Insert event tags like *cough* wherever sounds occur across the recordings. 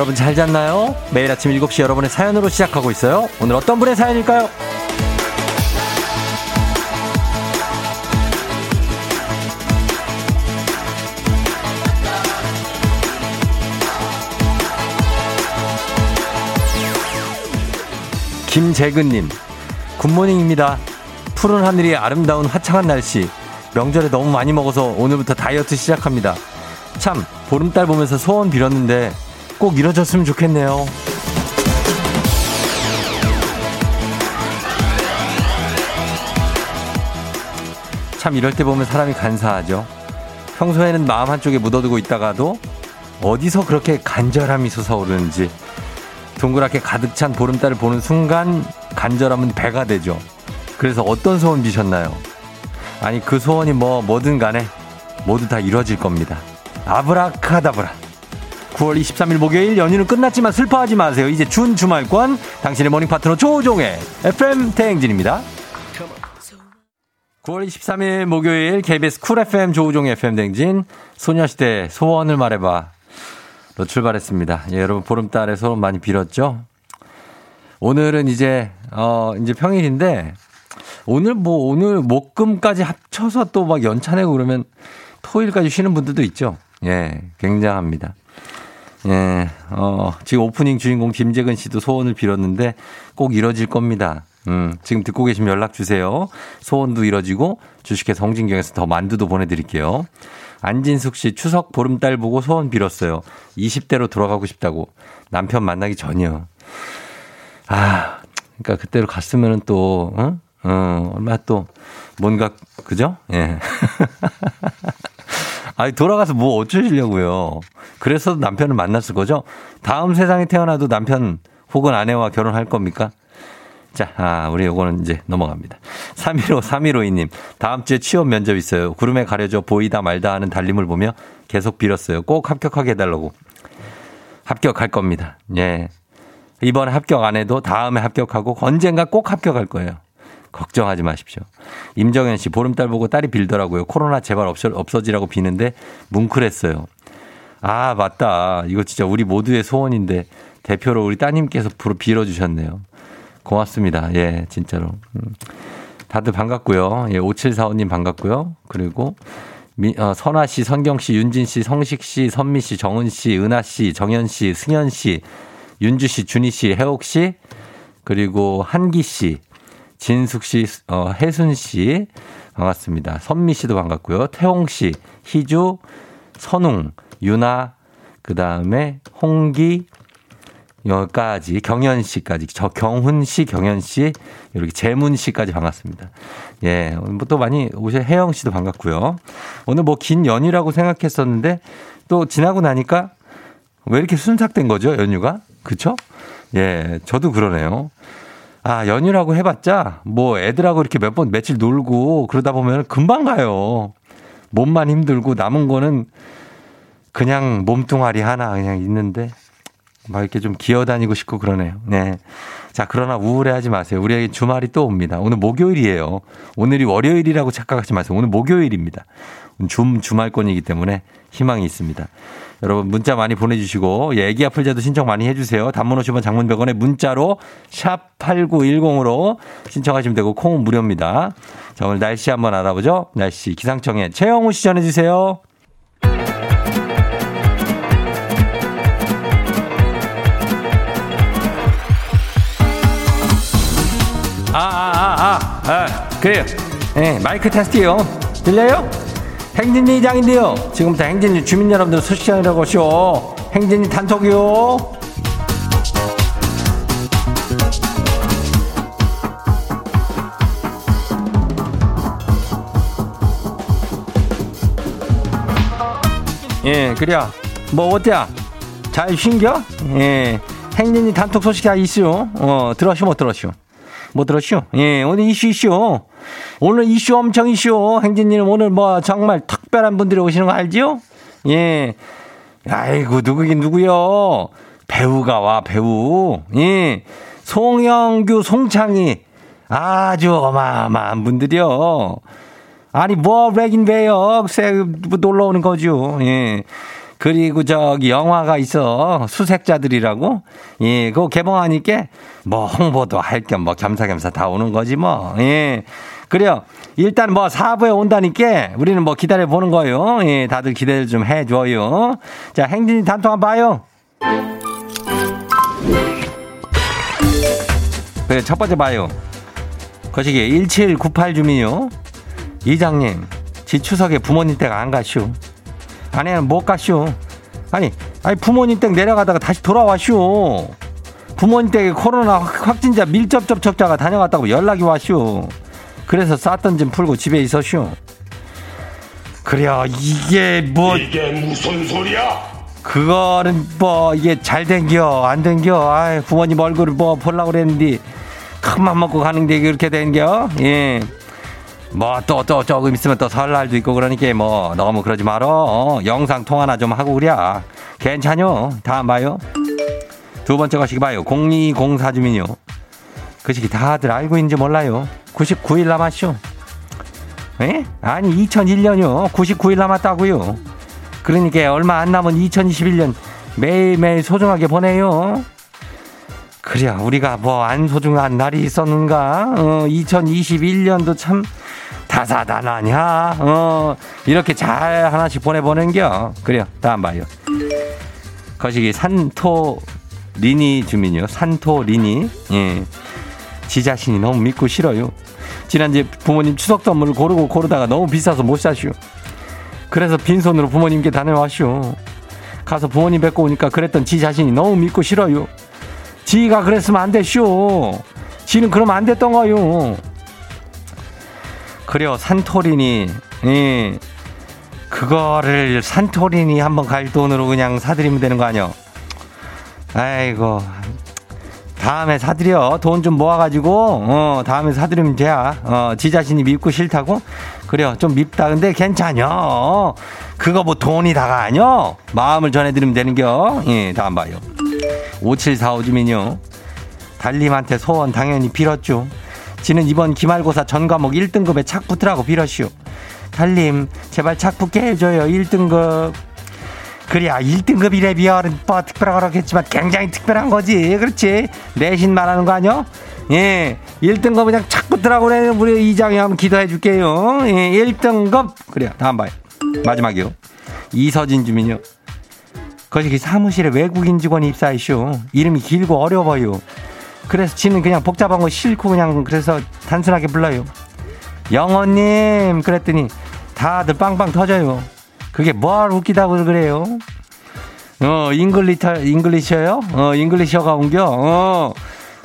여러분 잘 잤나요? 매일 아침 7시 여러분의 사연으로 시작하고 있어요. 오늘 어떤 분의 사연일까요? 김재근님, good morning입니다. 푸른 하늘이 아름다운 화창한 날씨. 명절에 너무 많이 먹어서 오늘부터 다이어트 시작합니다. 참, 보름달 보면서 소원 빌었는데 꼭 이뤄졌으면 좋겠네요. 참 이럴 때 보면 사람이 간사하죠. 평소에는 마음 한쪽에 묻어두고 있다가도 어디서 그렇게 간절함이 솟아오르는지 동그랗게 가득 찬 보름달을 보는 순간 간절함은 배가 되죠. 그래서 어떤 소원 비셨나요? 아니 그 소원이 뭐 뭐든 간에 모두 다 이루어질 겁니다. 아브라카다브라. 9월 23일 목요일 연휴는 끝났지만 슬퍼하지 마세요. 이제 준 주말권 당신의 morning 파트너 조우종의 FM 대행진입니다. 9월 23일 목요일 KBS 쿨 FM 조우종의 FM 대행진 소녀시대 소원을 말해봐 로 출발했습니다. 예, 여러분 보름달에 소원 많이 빌었죠? 오늘은 이제 어 이제 평일인데 오늘 뭐 오늘 목금까지 합쳐서 또 막 연차 내고 그러면 토요일까지 쉬는 분들도 있죠. 예, 굉장합니다. 예, 어, 지금 오프닝 주인공 김재근 씨도 소원을 빌었는데 꼭 이뤄질 겁니다. 음, 지금 듣고 계시면 연락 주세요. 소원도 이뤄지고 주식회사 홍진경에서 더 만두도 보내드릴게요. 안진숙 씨 추석 보름달 보고 소원 빌었어요. 20대로 돌아가고 싶다고. 남편 만나기 전이요. 아, 그러니까 그때로 갔으면은 또, 어? 어, 얼마 또, 뭔가, 그죠? 예. *laughs* 아니, 돌아가서 뭐 어쩌시려고요. 그래서 남편을 만났을 거죠? 다음 세상에 태어나도 남편 혹은 아내와 결혼할 겁니까? 자, 아, 우리 요거는 이제 넘어갑니다. 315, 3152님. 다음 주에 취업 면접 있어요. 구름에 가려져 보이다 말다 하는 달림을 보며 계속 빌었어요. 꼭 합격하게 해달라고. 합격할 겁니다. 예. 이번에 합격 안 해도 다음에 합격하고 언젠가 꼭 합격할 거예요. 걱정하지 마십시오. 임정현 씨, 보름달 보고 딸이 빌더라고요. 코로나 제발 없어, 없어지라고 비는데 뭉클했어요. 아, 맞다. 이거 진짜 우리 모두의 소원인데 대표로 우리 따님께서 빌어주셨네요. 고맙습니다. 예, 진짜로. 음. 다들 반갑고요. 예, 5745님 반갑고요. 그리고 미, 어, 선아 씨, 선경 씨, 윤진 씨, 성식 씨, 선미 씨, 정은 씨, 은하 씨, 정현 씨, 승현 씨, 윤주 씨, 준희 씨, 혜옥 씨, 그리고 한기 씨, 진숙 씨, 어, 혜순 씨 반갑습니다. 선미 씨도 반갑고요. 태홍 씨, 희주, 선웅, 유나, 그 다음에 홍기, 여기까지 경현 씨까지 저 경훈 씨, 경현 씨, 이렇게 재문 씨까지 반갑습니다. 예, 뭐또 많이 오셔 혜영 씨도 반갑고요. 오늘 뭐 긴 연휴라고 생각했었는데 또 지나고 나니까 왜 이렇게 순삭된 거죠 연휴가? 그쵸? 예, 저도 그러네요. 아 연휴라고 해봤자 뭐 애들하고 이렇게 몇 번 며칠 놀고 그러다 보면 금방 가요. 몸만 힘들고 남은 거는 그냥 몸뚱아리 하나 그냥 있는데 막 이렇게 좀 기어다니고 싶고 그러네요. 네. 자, 그러나 우울해하지 마세요. 우리에게 주말이 또 옵니다. 오늘 목요일이에요. 오늘이 월요일이라고 착각하지 마세요. 오늘 목요일입니다. 줌 주말권이기 때문에 희망이 있습니다. 여러분 문자 많이 보내주시고 예, 애기 아플 자도 신청 많이 해주세요. 단문 50원 장문 100원에 문자로 샵 8910으로 신청하시면 되고 콩은 무료입니다. 자 오늘 날씨 한번 알아보죠. 날씨 기상청에 최영우 씨 전해주세요. 아, 아, 아, 아, 아, 그래요. 예, 마이크 테스트요. 들려요? 행진리 이장인데요. 지금부터 행진리 주민 여러분들 소식장이라고 하시오. 행진리 단톡이요. 예, 그래요. 뭐 어때야? 잘 쉰겨? 예. 행진이 단톡 소식이 있어요. 어, 들었슈, 못 들었슈? 못 들었슈? 예, 오늘 이슈 이슈. 오늘 이슈 엄청 이슈. 행진이는 오늘 뭐 정말 특별한 분들이 오시는 거 알지요? 예. 아이고, 누구긴 누구요? 배우가 와, 배우. 예. 송영규, 송창희. 아주 어마어마한 분들이요. 아니, 뭐, 왜요? 쎄, 놀러 오는 거죠. 예. 그리고 저기 영화가 있어. 수색자들이라고. 예, 그거 개봉하니까 뭐 홍보도 할 겸 뭐 겸사겸사 다 오는 거지 뭐. 예. 그래요. 일단 뭐 사부에 온다니까 우리는 뭐 기다려 보는 거요. 예, 다들 기대 좀 해줘요. 자, 행진이 단통 한번 봐요. 그래, 첫 번째 봐요. 거시기 1798 주민요. 이장님, 지 추석에 부모님 댁 안 가시오. 아니는 못 가시오. 아니, 아니 부모님 댁 내려가다가 다시 돌아와시오. 부모님 댁에 코로나 확진자 밀접 접촉자가 다녀갔다고 연락이 왔시오. 그래서 쌌던 짐 풀고 집에 있었슈. 그래요. 이게 뭐 이게 무슨 소리야? 그거는 뭐 이게 잘 된겨 안 된겨. 아 부모님 얼굴을 뭐 보려고 그랬는데 큰맘 먹고 가는 게 그렇게 된겨. 예. 뭐 또 또 조금 있으면 또 설날도 있고 그러니까 뭐 너무 그러지 말어. 어, 영상 통화나 좀 하고 그래. 괜찮요. 다음 봐요. 두 번째 거시기 봐요. 0204 주민요. 그 시기 다들 알고 있는지 몰라요. 99일 남았쇼. 에? 아니 2001년이요. 99일 남았다고요. 그러니까 얼마 안 남은 2021년 매일매일 소중하게 보내요. 그래 우리가 뭐 안 소중한 날이 있었는가? 어, 2021년도 참 다사다난하냐? 어, 이렇게 잘 하나씩 보내보는겨. 그래요. 다음 봐요. 거시기 산토 리니 주민요. 산토 리니. 예. 지 자신이 너무 믿고 싫어요. 지난주에 부모님 추석 선물을 고르고 고르다가 너무 비싸서 못 사슈. 그래서 빈손으로 부모님께 다녀왔슈. 가서 부모님 뵙고 오니까 그랬던 지 자신이 너무 믿고 싫어요. 지가 그랬으면 안 됐슈. 지는 그러면 안 됐던 거요. 그래요, 산토리니. 예. 그거를 산토리니 한번 갈 돈으로 그냥 사드리면 되는 거 아니요? 아이고, 다음에 사드려. 돈 좀 모아가지고, 어, 다음에 사드리면 돼. 어, 지 자신이 밉고 싫다고? 그래요. 좀 밉다. 근데 괜찮여. 그거 뭐 돈이 다가 아니여. 마음을 전해드리면 되는겨. 예, 다음 봐요. 5745 주민요. 달님한테 소원 당연히 빌었죠. 지는 이번 기말고사 전 과목 1등급에 착 붙으라고 빌었슈. 달님, 제발 착 붙게 해줘요. 1등급. 그래야 1등급이래 비하는 뭐 특별하고 그렇겠지만 굉장히 특별한 거지. 그렇지. 내신 말하는 거 아니야? 예. 1등급 그냥 착 붙으라고 그래. 우리 이장이 한번 기도해 줄게요. 예. 1등급. 그래요. 다음 봐요. 마지막이요. 이서진 주민요. 거기 사무실에 외국인 직원이 입사했쇼. 이름이 길고 어려워요. 그래서 지는 그냥 복잡한 거 싫고 그냥 그래서 단순하게 불러요. 영어님 그랬더니 다들 빵빵 터져요. 그게 뭘 웃기다고 그래요? 어, 잉글리터, 잉글리셔요? 어, 잉글리셔가 옮겨? 어,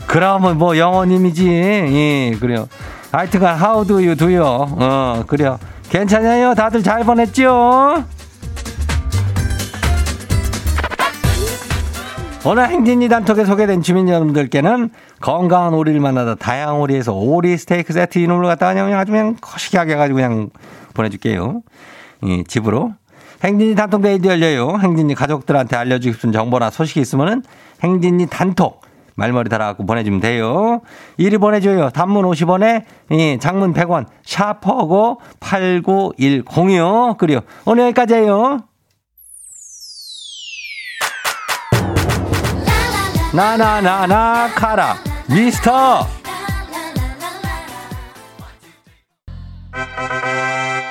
그러면 뭐 영어님이지. 예, 그래요. 하여튼간, how do you do요? 어, 그래요. 괜찮아요? 다들 잘 보냈죠? 오늘 행진이 단톡에 소개된 주민 여러분들께는 건강한 오리를 만나다 다양한 오리에서 오리 스테이크 세트 이놈을 갖다가 그냥 아주 그냥 거시기하게 해가지고 그냥 보내줄게요. 예, 집으로. 행진이 단톡 데이도 열려요. 행진이 가족들한테 알려주고 싶은 정보나 소식이 있으면은 행진이 단톡 말머리 달아갖고 보내주면 돼요. 이리 보내줘요. 단문 50원에 예, 장문 100원 샵하고 8910이요. 그래요. 오늘 여기까지예요. 나나나나 카라 Mister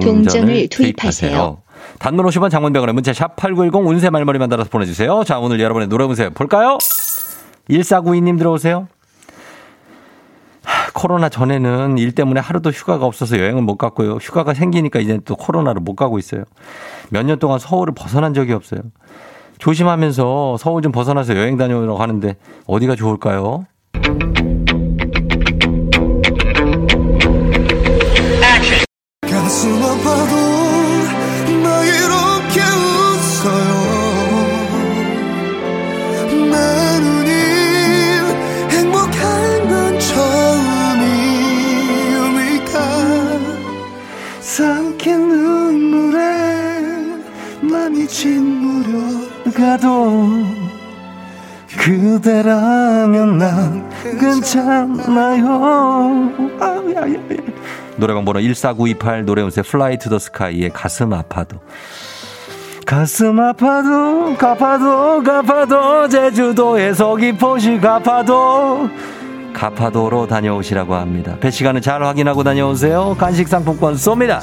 동전을 투입하세요. 단문 50원 장문병원의 문자 샵 8910 운세 말머리만 달아서 보내주세요. 자, 오늘 여러분의 노래 운세 볼까요? 1492님 들어오세요. 하, 코로나 전에는 일 때문에 하루도 휴가가 없어서 여행을 못 갔고요. 휴가가 생기니까 이제 또 코로나로 못 가고 있어요. 몇 년 동안 서울을 벗어난 적이 없어요. 조심하면서 서울 좀 벗어나서 여행 다녀오려고 하는데 어디가 좋을까요? 봐도 나 이렇게 웃어요. 내 눈이 행복한 건 처음이니까 삼킨 눈물에 맘이 짓물러가도 그대라면 난 괜찮아요. 아야야야 노래방 번호 14928 노래운세 플라이 투 더 스카이의 가슴 아파도 가슴 아파도 가파도 가파도 제주도의 서귀포시 가파도 가파도로 다녀오시라고 합니다. 배 시간은 잘 확인하고 다녀오세요. 간식 상품권 쏩니다.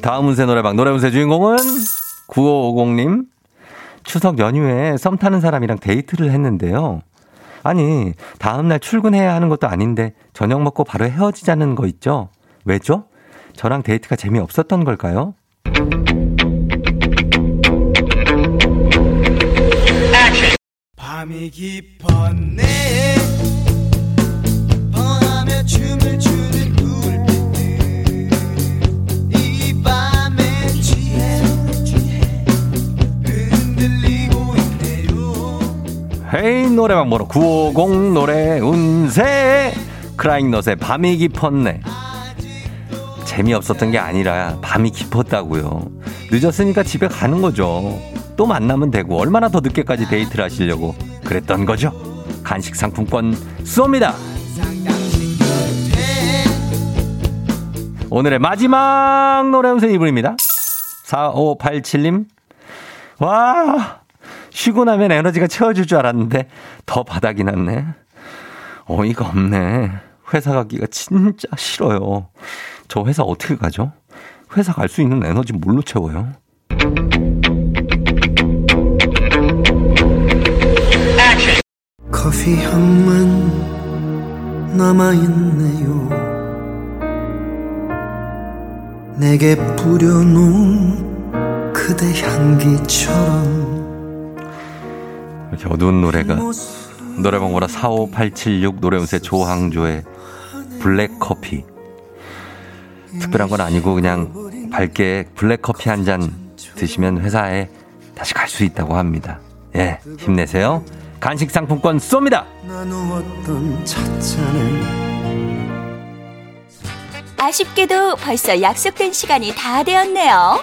다음 운세 노래방 노래 운세 주인공은 9550님 추석 연휴에 썸 타는 사람이랑 데이트를 했는데요. 아니 다음날 출근해야 하는 것도 아닌데 저녁 먹고 바로 헤어지자는 거 있죠? 왜죠? 저랑 데이트가 재미없었던 걸까요? 밤이 깊었네 뻔하며 춤을 추는 헤이 노래방 번호 950 노래 운세 크라잉넛의 밤이 깊었네 재미없었던 게 아니라 밤이 깊었다고요 늦었으니까 집에 가는 거죠 또 만나면 되고 얼마나 더 늦게까지 데이트를 하시려고 그랬던 거죠. 간식 상품권 쏩니다. 오늘의 마지막 노래 음성 이분입니다. 4587님. 와, 쉬고 나면 에너지가 채워줄 줄 알았는데 더 바닥이 났네. 어이가 없네. 회사 가기가 진짜 싫어요. 저 회사 어떻게 가죠? 회사 갈 수 있는 에너지 뭘로 채워요? 커피 향만 남아있네요 내게 뿌려놓은 그대 향기처럼 이렇게 어두운 노래가 노래방 보라 45876 노래운세 조항조의 블랙커피 특별한 건 아니고 그냥 밝게 블랙커피 한 잔 드시면 회사에 다시 갈 수 있다고 합니다 예 힘내세요 간식 상품권 쏩니다. 아쉽게도 벌써 약속된 시간이 다 되었네요.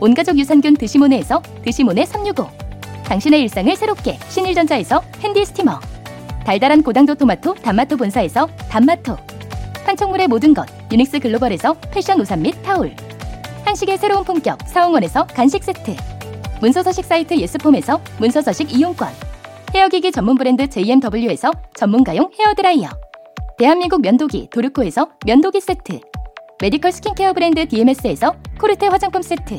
온가족 유산균 드시모네에서 드시모네 365 당신의 일상을 새롭게 신일전자에서 handy steamer. 달달한 고당도 토마토 단마토 본사에서 단마토. 판촉물의 모든 것 유닉스 글로벌에서 패션 우산 및 타올. 한식의 새로운 품격 사홍원에서 간식 세트. 문서서식 사이트 예스폼에서 문서서식 이용권. 헤어기기 전문 브랜드 JMW에서 전문가용 헤어드라이어. 대한민국 면도기 도르코에서 면도기 세트. medical skincare 브랜드 DMS에서 코르테 화장품 세트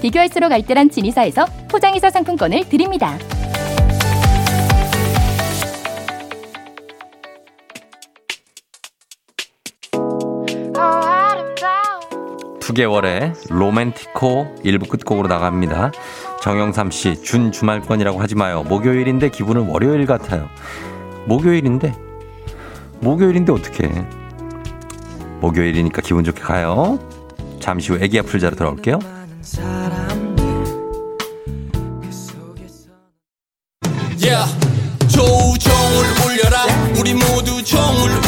비교할수록 알뜰한 진이사에서 포장이사 상품권을 드립니다. 투개월의 로맨티코 일부 끝곡으로 나갑니다. 정영삼 씨, 준 주말권이라고 하지 마요. 목요일인데 기분은 월요일 같아요. 목요일인데? 목요일인데 어떻게 목요일이니까 기분 좋게 가요. 잠시 후 애기 아플 자로 돌아올게요. 사람 들그속 Yeah, 조우종을 울려라. 우리 모두 종을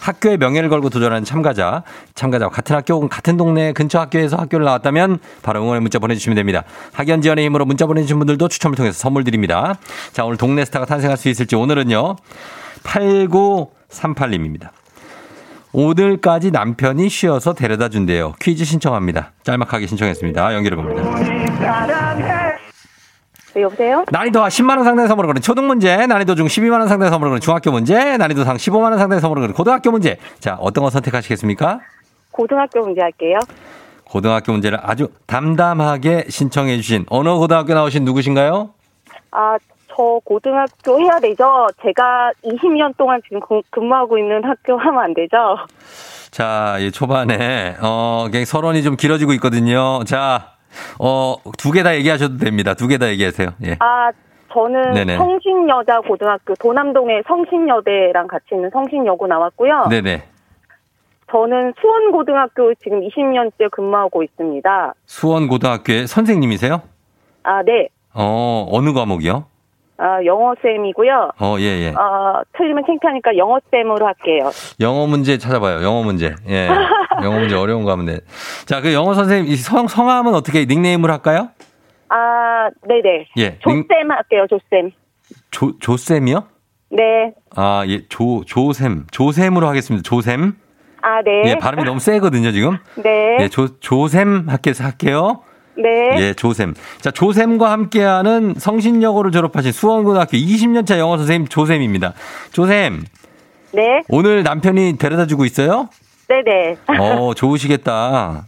학교의 명예를 걸고 도전하는 참가자, 참가자와 같은 학교 혹은 같은 동네 근처 학교에서 학교를 나왔다면 바로 응원의 문자 보내주시면 됩니다. 학연 지원의 힘으로 문자 보내주신 분들도 추첨을 통해서 선물 드립니다. 자 오늘 동네 스타가 탄생할 수 있을지 오늘은요 8938님입니다. 오늘까지 남편이 쉬어서 데려다 준대요. 퀴즈 신청합니다. 짤막하게 신청했습니다. 연결해 봅니다. 네, 여보세요? 난이도 10만원 상당의 선물을 거는 초등 문제, 난이도 중 12만원 상당의 선물을 거는 중학교 문제, 난이도 상 15만원 상당의 선물을 거는 고등학교 문제. 자, 어떤 거 선택하시겠습니까? 고등학교 문제 할게요. 고등학교 문제를 아주 담담하게 신청해 주신 어느 고등학교 나오신 누구신가요? 아, 저 고등학교 해야 되죠? 제가 20년 동안 지금 근- 근무하고 있는 학교 하면 안 되죠? 자, 이 초반에, 어, 굉장히 서론이 좀 길어지고 있거든요. 자, 어, 두 개 다 얘기하셔도 됩니다. 두 개 다 얘기하세요. 예. 아, 저는 네네. 성신여자 고등학교 도남동에 성신여대랑 같이 있는 성신여고 나왔고요. 네네. 저는 수원고등학교 지금 20년째 근무하고 있습니다. 수원고등학교의 선생님이세요? 아, 네. 어, 어느 과목이요? 아, 영어쌤이고요. 어, 예, 예. 아, 틀리면 창피하니까 영어쌤으로 할게요. 영어 문제 찾아봐요. 영어 문제. 예. *laughs* 영어 문제 어려운 거 하면 돼. 자, 그 영어 선생님, 이 성, 성함은 어떻게 닉네임을 할까요? 아, 네네. 예. 조쌤 할게요, 조쌤. 조, 조쌤이요? 네. 아, 예, 조, 조쌤. 조쌤으로 하겠습니다. 조쌤. 아, 네. 예, 발음이 너무 세거든요, 지금. 네. 예, 조, 조쌤 할게요. 네. 예, 조쌤. 자, 조쌤과 함께하는 성신여고를 졸업하신 수원고등학교 20년차 영어 선생님 조쌤입니다. 조쌤, 네. 오늘 남편이 데려다 주고 있어요? 네네. 어, *laughs* 좋으시겠다.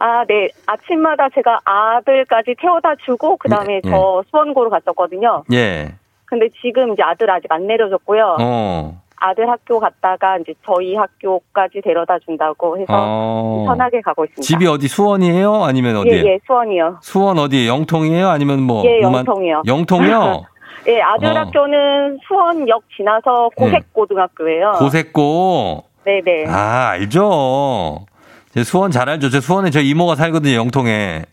아, 네. 아침마다 제가 아들까지 태워다 주고, 그 다음에 예, 저 수원고로 갔었거든요. 예. 근데 지금 이제 아들 아직 안 내려줬고요. 어. 아들 학교 갔다가 이제 저희 학교까지 데려다 준다고 해서 어. 편하게 가고 있습니다. 집이 어디 수원이에요? 아니면 어디예요? 예, 예, 수원이요. 수원 어디 영통이에요? 아니면 뭐 예, 영통이요. 영통이요? *laughs* 예, 아들 어. 학교는 수원역 지나서 고색고등학교예요. 고색고. 네 네. 아, 알죠. 제 수원 잘 알죠. 제 수원에 저 이모가 살거든요, 영통에.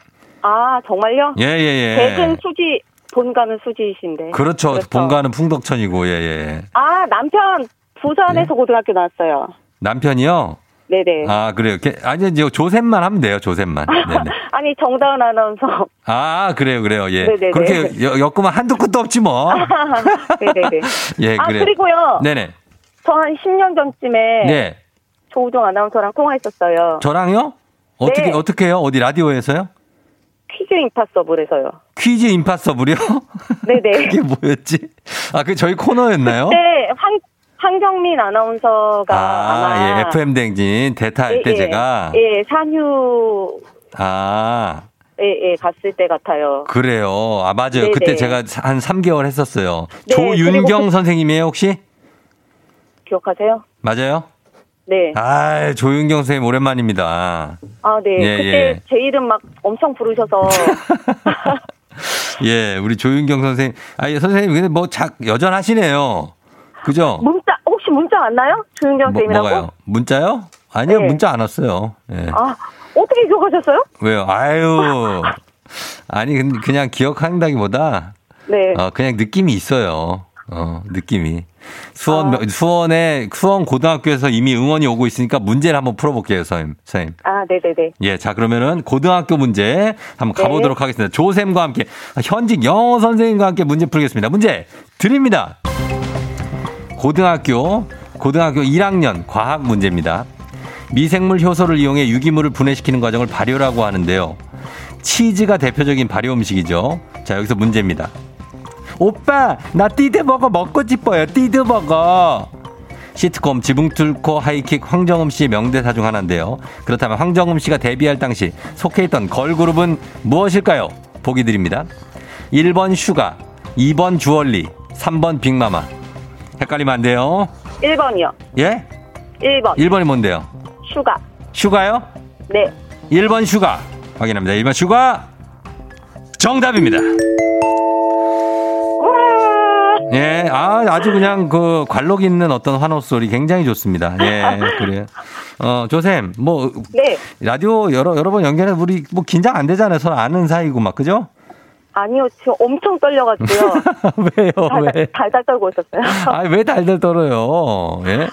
아, 정말요? 예, 예, 예. 백은 수지, 본가는 수지이신데. 그렇죠. 그래서- 본가는 풍덕천이고, 예, 예. 아, 남편 부산에서 예? 고등학교 나왔어요. 남편이요? 네네. 아, 그래요. 걔- 아니, 이제 조셉만 하면 돼요, 조셉만. *laughs* 네네. 아니, 정다은 아나운서. 아, 그래요, 그래요. 예. 네네네. 그렇게 여- 엮으면 한두 끝도 없지 뭐. *laughs* 네네네. *laughs* 예, 아, 그래요. 그리고요. 네네. 저 한 10년 전쯤에 네. 조우종 아나운서랑 통화했었어요. 저랑요? 어떻게, 네. 어떻게 해요? 어디 라디오에서요? 퀴즈 임파서블에서요. 퀴즈 임파서블이요? *laughs* 네네. 그게 뭐였지? 아, 그 저희 코너였나요? 네, 황, 황정민 아나운서가 아, 마 예, FM 댕진 대타 할때 제가 예, 산휴 아, 예, 예, 갔을 때 같아요. 그래요. 아, 맞아요. 네네. 그때 제가 한 3개월 했었어요. 네, 조윤경 그- 선생님이에요, 혹시? 기억하세요? 맞아요? 네. 아, 조윤경 선생님 오랜만입니다. 아, 네. 예, 그때 예. 제 이름 막 엄청 부르셔서. *laughs* 예, 우리 조윤경 선생님. 아, 예, 선생님 근데 뭐 작 여전하시네요. 그죠? 문자, 혹시 문자 왔나요? 조윤경 뭐, 쌤이라고? 뭐가요? 문자요? 아니요, 네. 문자 안 왔어요. 예. 아, 어떻게 기억하셨어요? 왜요? 아유. *laughs* 아니, 근- 그냥 기억한다기보다 네. 어, 그냥 느낌이 있어요. 어, 느낌이. 수원, 아. 수원에, 수원 고등학교에서 이미 응원이 오고 있으니까 문제를 한번 풀어볼게요, 선생님. 선생님. 아, 네네네. 예, 자, 그러면은 고등학교 문제 한번 네. 가보도록 하겠습니다. 조쌤과 함께, 현직 영어 선생님과 함께 문제 풀겠습니다. 문제 드립니다. 고등학교, 고등학교 1학년 과학 문제입니다. 미생물 효소를 이용해 유기물을 분해시키는 과정을 발효라고 하는데요. 치즈가 대표적인 발효 음식이죠. 자, 여기서 문제입니다. 오빠, 나 띠드버거 먹고 싶어요. 띠드버거. 시트콤 지붕 뚫고 하이킥 황정음 씨의 명대사 중 하나인데요. 그렇다면 황정음 씨가 데뷔할 당시 속해 있던 걸그룹은 무엇일까요? 보기 드립니다. 1번 슈가, 2번 주얼리, 3번 빅마마. 헷갈리면 안 돼요. 1번이요. 예? 1번. 1번이 뭔데요? 슈가. 슈가요? 네. 1번 슈가. 확인합니다. 1번 슈가 정답입니다. 예, 아, 아주 그냥 그 관록 있는 어떤 환호 소리 굉장히 좋습니다. 예, *laughs* 그래요. 어, 조쌤, 뭐, 네. 라디오 여러, 여러 번 연결해 우리 뭐 긴장 안 되잖아요. 서로 아는 사이고 막, 그죠? 아니요, 지금 엄청 떨려가지고요. *laughs* 왜요, 달달, 왜? 달달 떨고 있었어요. *laughs* 아, 왜 달달 떨어요? 예?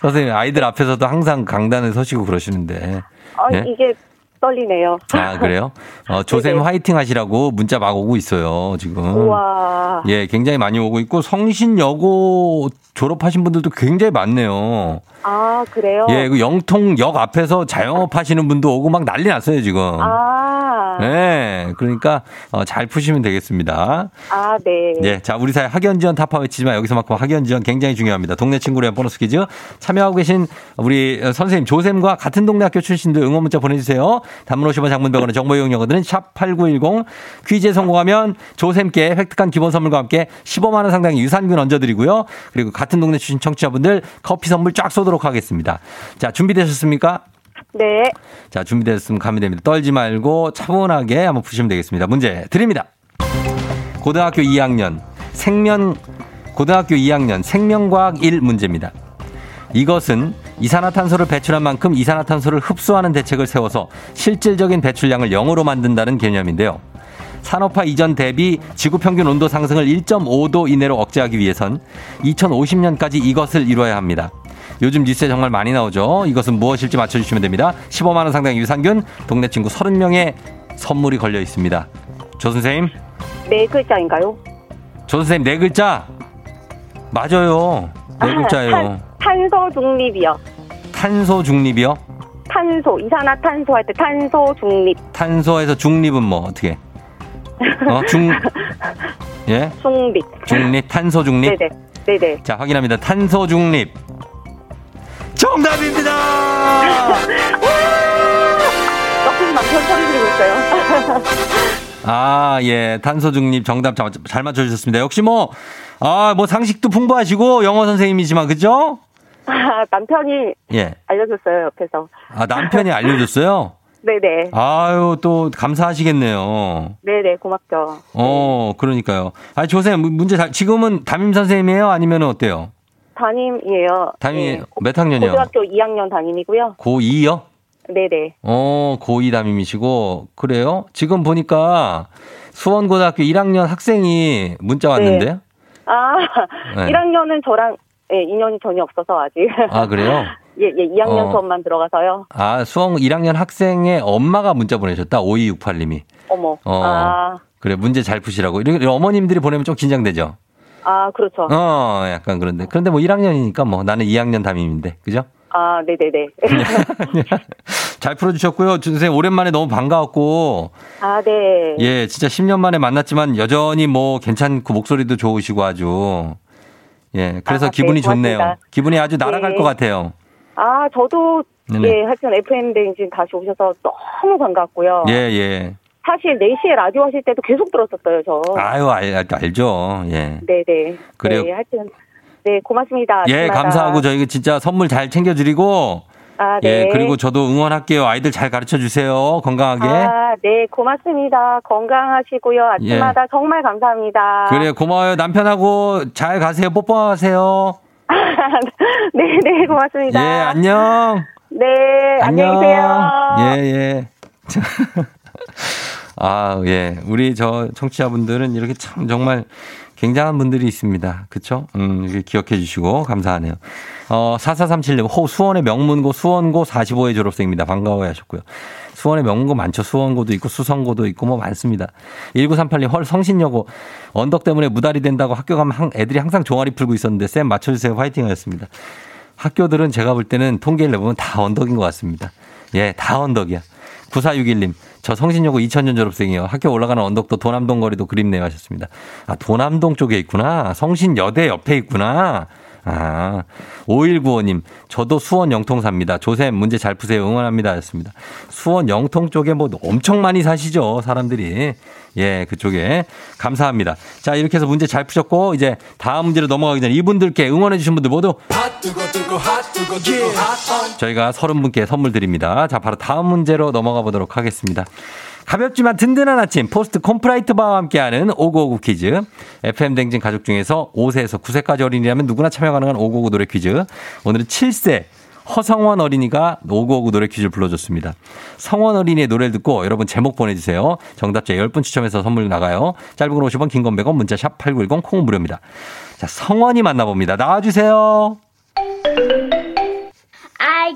선생님, 아이들 앞에서도 항상 강단에 서시고 그러시는데. 아, 예? 이게 떨리네요. 아, 그래요? *laughs* 어, 조쌤 네네. 화이팅 하시라고 문자 막 오고 있어요, 지금. 우와. 예, 굉장히 많이 오고 있고, 성신여고 졸업하신 분들도 굉장히 많네요. 아, 그래요? 예, 그 영통역 앞에서 자영업 하시는 분도 오고 막 난리 났어요, 지금. 아. 네, 그러니까 어, 잘 푸시면 되겠습니다. 아, 네. 예, 자 우리 사회 학연 지원 타파 외치지만 여기서만큼 학연 지원 굉장히 중요합니다. 동네 친구를 위한 보너스 퀴즈 참여하고 계신 우리 선생님 조쌤과 같은 동네 학교 출신들 응원 문자 보내주세요. 단문 50원 장문 100원의 정보 이용료거든 샵8910 퀴즈에 성공하면 조쌤께 획득한 기본 선물과 함께 15만 원 상당의 유산균 얹어드리고요. 그리고 같은 동네 출신 청취자분들 커피 선물 쫙 쏘도록 하겠습니다. 자 준비되셨습니까? 네. 자, 준비됐으면 가면 됩니다. 떨지 말고 차분하게 한번 푸시면 되겠습니다. 문제 드립니다. 고등학교 2학년 생명 고등학교 2학년 생명과학 1 문제입니다. 이것은 이산화탄소를 배출한 만큼 이산화탄소를 흡수하는 대책을 세워서 실질적인 배출량을 0으로 만든다는 개념인데요. 산업화 이전 대비 지구 평균 온도 상승을 1.5도 이내로 억제하기 위해선 2050년까지 이것을 이뤄야 합니다. 요즘 뉴스에 정말 많이 나오죠. 이것은 무엇일지 맞춰주시면 됩니다. 15만 원 상당의 유산균, 동네 친구 30명의 선물이 걸려 있습니다. 조 선생님, 네 글자인가요? 조 선생님 네 글자 맞아요. 네 글자예요. 탄, 탄소 중립이요. 탄소 중립이요. 탄소, 이산화탄소 할 때 탄소 중립. 탄소에서 중립은 뭐 어떻게? 어, 중 *laughs* 예? 중립. 중립 탄소 중립. 네네. 네네. 자, 확인합니다. 탄소 중립. 정답입니다. 옆에서 남편 소리 지르고 있어요. *laughs* 아, 예. 탄소 중립 정답 잘- 잘 맞춰 주셨습니다. 역시 뭐 아, 뭐 상식도 풍부하시고 영어 선생님이지만 그죠? 아, *laughs* 남편이 예. 알려줬어요, 옆에서. 아, 남편이 알려 줬어요? *laughs* 네네. 아유, 또 감사하시겠네요. 네네, 고맙죠. 어, 그러니까요. 아니, 조쌤, 문제 잘, 지금은 담임 선생님이에요? 아니면 어때요? 담임이에요. 담임, 네. 몇 학년이요? 고등학교 2학년 담임이고요. 고2요? 네네. 어, 고2 담임이시고, 그래요? 지금 보니까 수원고등학교 1학년 학생이 문자 왔는데요? 아, 네. 1학년은 저랑 예, 인연이 전혀 없어서 아직. 아, 그래요? *laughs* 예, 예, 2학년 어. 수업만 들어가서요. 아, 수원 1학년 학생의 엄마가 문자 보내셨다. 5268님이. 어머. 어. 아, 그래, 문제 잘 푸시라고. 이렇게 어머님들이 보내면 좀 긴장되죠? 아, 그렇죠. 어, 약간 그런데. 그런데 뭐 1학년이니까 뭐 나는 2학년 담임인데. 그죠? 아, 네네네. *laughs* 잘 풀어주셨고요. 주 선생님, 오랜만에 너무 반가웠고. 아, 네. 예, 진짜 10년 만에 만났지만 여전히 뭐 괜찮고 목소리도 좋으시고 아주. 예, 그래서 아, 기분이 네, 좋네요. 고맙습니다. 기분이 아주 날아갈 네. 것 같아요. 아, 저도 네네. 예, 하여튼 FM 대행진 다시 오셔서 너무 반갑고요. 예, 예. 사실 4시에 라디오 하실 때도 계속 들었었어요, 저. 아유, 알, 알죠. 예. 네네. 그래요. 네, 하여튼. 네, 고맙습니다. 예, 아침마다. 감사하고 저희 진짜 선물 잘 챙겨드리고. 아, 네. 예, 그리고 저도 응원할게요. 아이들 잘 가르쳐 주세요. 건강하게. 아, 네, 고맙습니다. 건강하시고요. 아침마다 정말 감사합니다. 예. 그래, 고마워요. 남편하고 잘 가세요. 뽀뽀하세요. *laughs* 네, 네, 고맙습니다. 예, 안녕. 네, 안녕히 계세요. 예, 예. *laughs* 아, 예. 우리 저 청취자분들은 이렇게 참 정말 굉장한 분들이 있습니다. 그쵸? 음, 기억해 주시고 감사하네요. 어, 4437님, 호, 수원의 명문고, 수원고 45회 졸업생입니다. 반가워해 하셨고요. 수원의 명문고 많죠. 수원고도 있고, 수성고도 있고, 뭐 많습니다. 1938님, 헐, 성신여고, 언덕 때문에 무달이 된다고 학교 가면 항- 애들이 항상 종아리 풀고 있었는데, 쌤 맞춰주세요. 화이팅 하였습니다. 학교들은 제가 볼 때는 통계를 내보면 다 언덕인 것 같습니다. 예, 다 언덕이야. 9461님, 저 성신여고 2000년 졸업생이요. 학교 올라가는 언덕도 도남동 거리도 그립네요 하셨습니다. 아, 도남동 쪽에 있구나. 성신여대 옆에 있구나. 아, 5195님, 저도 수원 영통 삽니다. 조쌤, 문제 잘 푸세요. 응원합니다. 였습니다. 수원 영통 쪽에 뭐 엄청 많이 사시죠. 사람들이. 예, 그쪽에. 감사합니다. 자, 이렇게 해서 문제 잘 푸셨고, 이제 다음 문제로 넘어가기 전에 이분들께 응원해주신 분들 모두 저희가 서른 분께 선물 드립니다. 자, 바로 다음 문제로 넘어가 보도록 하겠습니다. 가볍지만 든든한 아침 포스트 콘푸라이트 바와 함께하는 오구오구 퀴즈. FM 대행진 가족 중에서 5세에서 9세까지 어린이라면 누구나 참여 가능한 오구오구 노래 퀴즈. 오늘은 7세 허성원 어린이가 오구오구 노래 퀴즈를 불러줬습니다. 성원 어린이의 노래를 듣고 여러분 제목 보내주세요. 정답자 10분 추첨해서 선물 나가요. 짧은 건 50원, 긴 건 100원, 문자 샵 8910, 콩은 무료입니다. 자, 성원이 만나봅니다. 나와주세요. I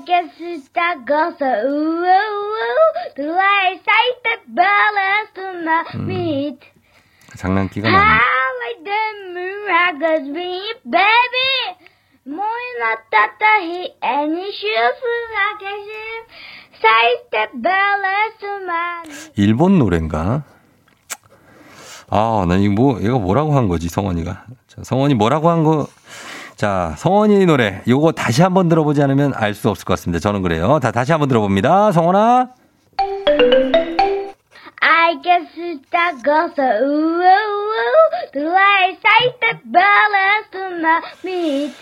Do I say the balance to my meat? 장난기가 How 많네. like the miracles be baby more not that the heat any shoes I guess say the balance to my meat. 일본 노래인가? 아, 나 이거 뭐, 얘가 뭐라고 한 거지, 성원이가. 자, 성원이 뭐라고 한 거. 자, 성원이 노래. 요거 다시 한번 들어보지 않으면 알 수 없을 것 같습니다. 저는 그래요. 다, 다시 한번 들어봅니다. 성원아. I Do I say the balance to my meat?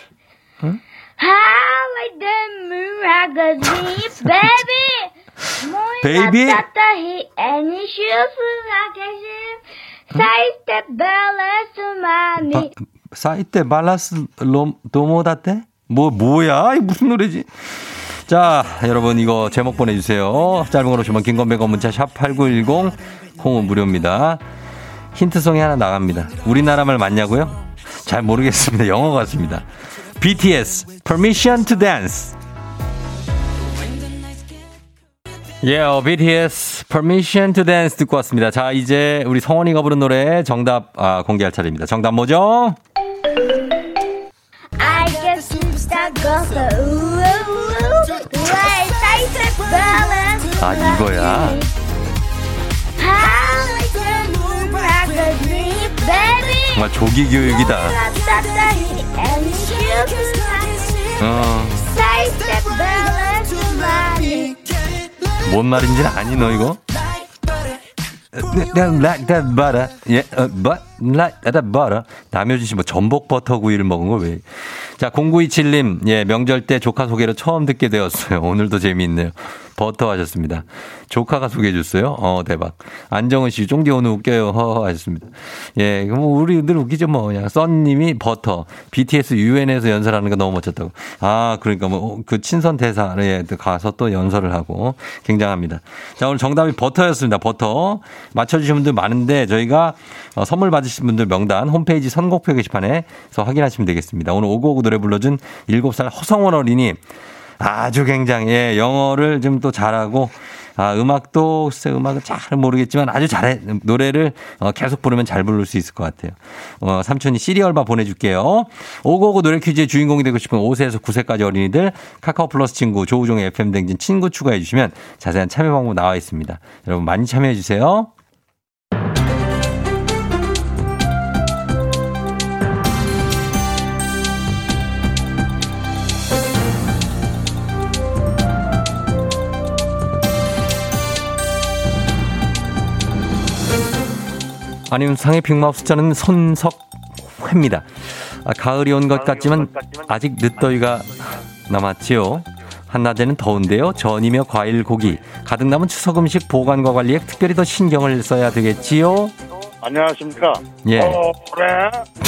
How like the miracles be baby Baby? any shoes I guess say the balance to my 바, meat. 사이테 발라스 롬, 도모다테? 뭐, 뭐야? 이 무슨 노래지? 자, 여러분, 이거 제목 보내 주세요. 짧은 걸 오시면 긴건배거 문자 샵 8910, 콩은 무료입니다. 힌트송이 하나 나갑니다. 우리나라 말 맞냐고요? 잘 모르겠습니다. *laughs* 영어 같습니다. BTS, Permission to Dance. 예, yeah, BTS Permission to Dance 듣고 왔습니다. 자, 이제 우리 성원이가 부른 노래 정답 아, 공개할 차례입니다. 정답 뭐죠? 아, 이거야. 정말 조기 교육이다. 어. 뭔 말인지는 아니 너 이거? like that butter. 예, 어, but like that butter. 남효진 씨 뭐 전복 버터 구이를 먹은 거 왜? 자, 0927님, 예, 명절 때 조카 소개를 처음 듣게 되었어요. 오늘도 재미있네요. 버터 하셨습니다. 조카가 소개해 줬어요? 어, 대박. 안정은 씨, 쫑디 오늘 웃겨요. 허허 하셨습니다. 예, 뭐, 우리 늘 웃기죠, 뭐. 그냥, 썬님이 버터. BTS UN에서 연설하는 거 너무 멋졌다고. 아, 그러니까 뭐, 그 친선 대사에 가서 또 연설을 하고. 굉장합니다. 자, 오늘 정답이 버터였습니다. 버터. 맞춰주신 분들 많은데, 저희가 어, 선물 받으신 분들 명단 홈페이지 선곡표 게시판에서 확인하시면 되겠습니다. 오늘 오고오고 노래 불러준 7살 허성원 어린이 아주 굉장히 예, 영어를 좀 또 잘하고 아, 음악도 글쎄 음악은 잘 모르겠지만 아주 잘해 노래를 어, 계속 부르면 잘 부를 수 있을 것 같아요. 어, 삼촌이 시리얼바 보내줄게요. 오고오고 노래 퀴즈의 주인공이 되고 싶은 5세에서 9세까지 어린이들 카카오 플러스 친구 조우종의 FM 댕진 친구 추가해 주시면 자세한 참여 방법 나와 있습니다. 여러분 많이 참여해 주세요. 아니면 상해 빅마우 숫자는 손석회입니다. 아, 가을이 온 것 같지만 아직 늦더위가 남았지요. 한낮에는 더운데요. 전이며 과일, 고기, 가득 남은 추석 음식 보관과 관리에 특별히 더 신경을 써야 되겠지요. 안녕하십니까? 예. 어, 그래?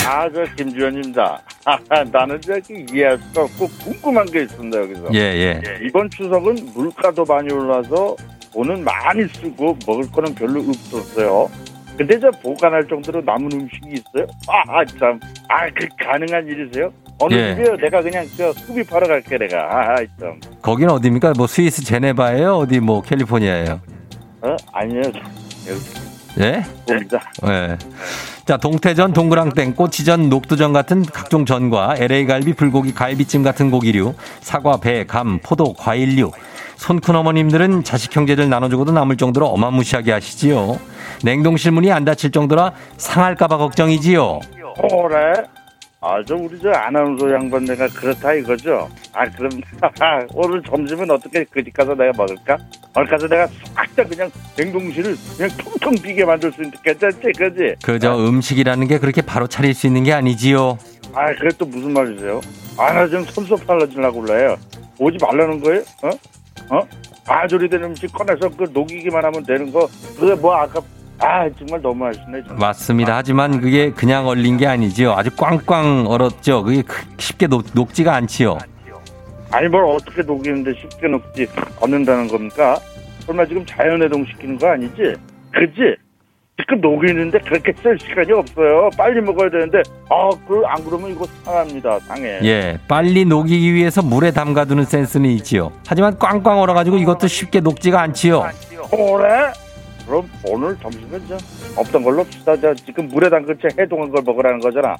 아, 저 김주현입니다. 나는 저기 이해할 수가 없고 궁금한 게 있습니다, 여기서. 예, 예. 예, 이번 추석은 물가도 많이 올라서 돈은 많이 쓰고 먹을 거는 별로 없었어요. 근데 저 보관할 정도로 남은 음식이 있어요? 아, 참. 아, 그 가능한 일이세요? 어느 예. 집이요? 내가 그냥 저 흡입하러 갈게, 내가. 아, 참. 거기는 어디입니까? 뭐 스위스 제네바예요? 어디 뭐 캘리포니아예요? 어? 아니요. 여기 예? 봅니다. 예. 자, 동태전, 동그랑땡, 꼬치전, 녹두전 같은 각종 전과 LA 갈비, 불고기, 갈비찜 같은 고기류, 사과, 배, 감, 포도, 과일류. 손큰 어머님들은 자식 형제들 나눠주고도 남을 정도로 어마무시하게 하시지요. 냉동실 문이 안 닫힐 정도라 상할까봐 걱정이지요. 그래? 아, 저 우리 저 아나운서 양반 내가 그렇다 이거죠? 아, 그럼 *laughs* 오늘 점심은 어떻게 그 집 가서 내가 먹을까? 오늘 가서 내가 싹 다 그냥 냉동실을 그냥 텅텅 비게 만들 수 있는 괜찮지, 그지? 그저 음식이라는 게 그렇게 바로 차릴 수 있는 게 아니지요. 아, 그게 또 무슨 말이세요? 아, 나 지금 손톱팔라지려고 그래요. 오지 말라는 거예요? 어? 어? 아조리 된 음식 꺼내서 그 녹이기만 하면 되는 거. 그게 뭐 아까 아 정말 너무 하시네. 정말. 맞습니다. 하지만 그게 그냥 얼린 게 아니지요. 아주 꽝꽝 얼었죠. 그게 크- 쉽게 녹, 녹지가 않지요. 아니 뭘 어떻게 녹이는데 쉽게 녹지 얻는다는 겁니까? 설마 지금 자연해동 시키는 거 아니지? 그지? 지금 녹이는데 그렇게 쓸 시간이 없어요. 빨리 먹어야 되는데 아그안 그러면 이거 상합니다. 상해. 예, 빨리 녹이기 위해서 물에 담가두는 센스는 있지요. 하지만 꽝꽝 얼어가지고 이것도 쉽게 녹지가 않지요. 그래? 그럼 오늘 점심은 저 없던 걸로 합시다. 저 지금 물에 담근 채 해동한 걸 먹으라는 거잖아.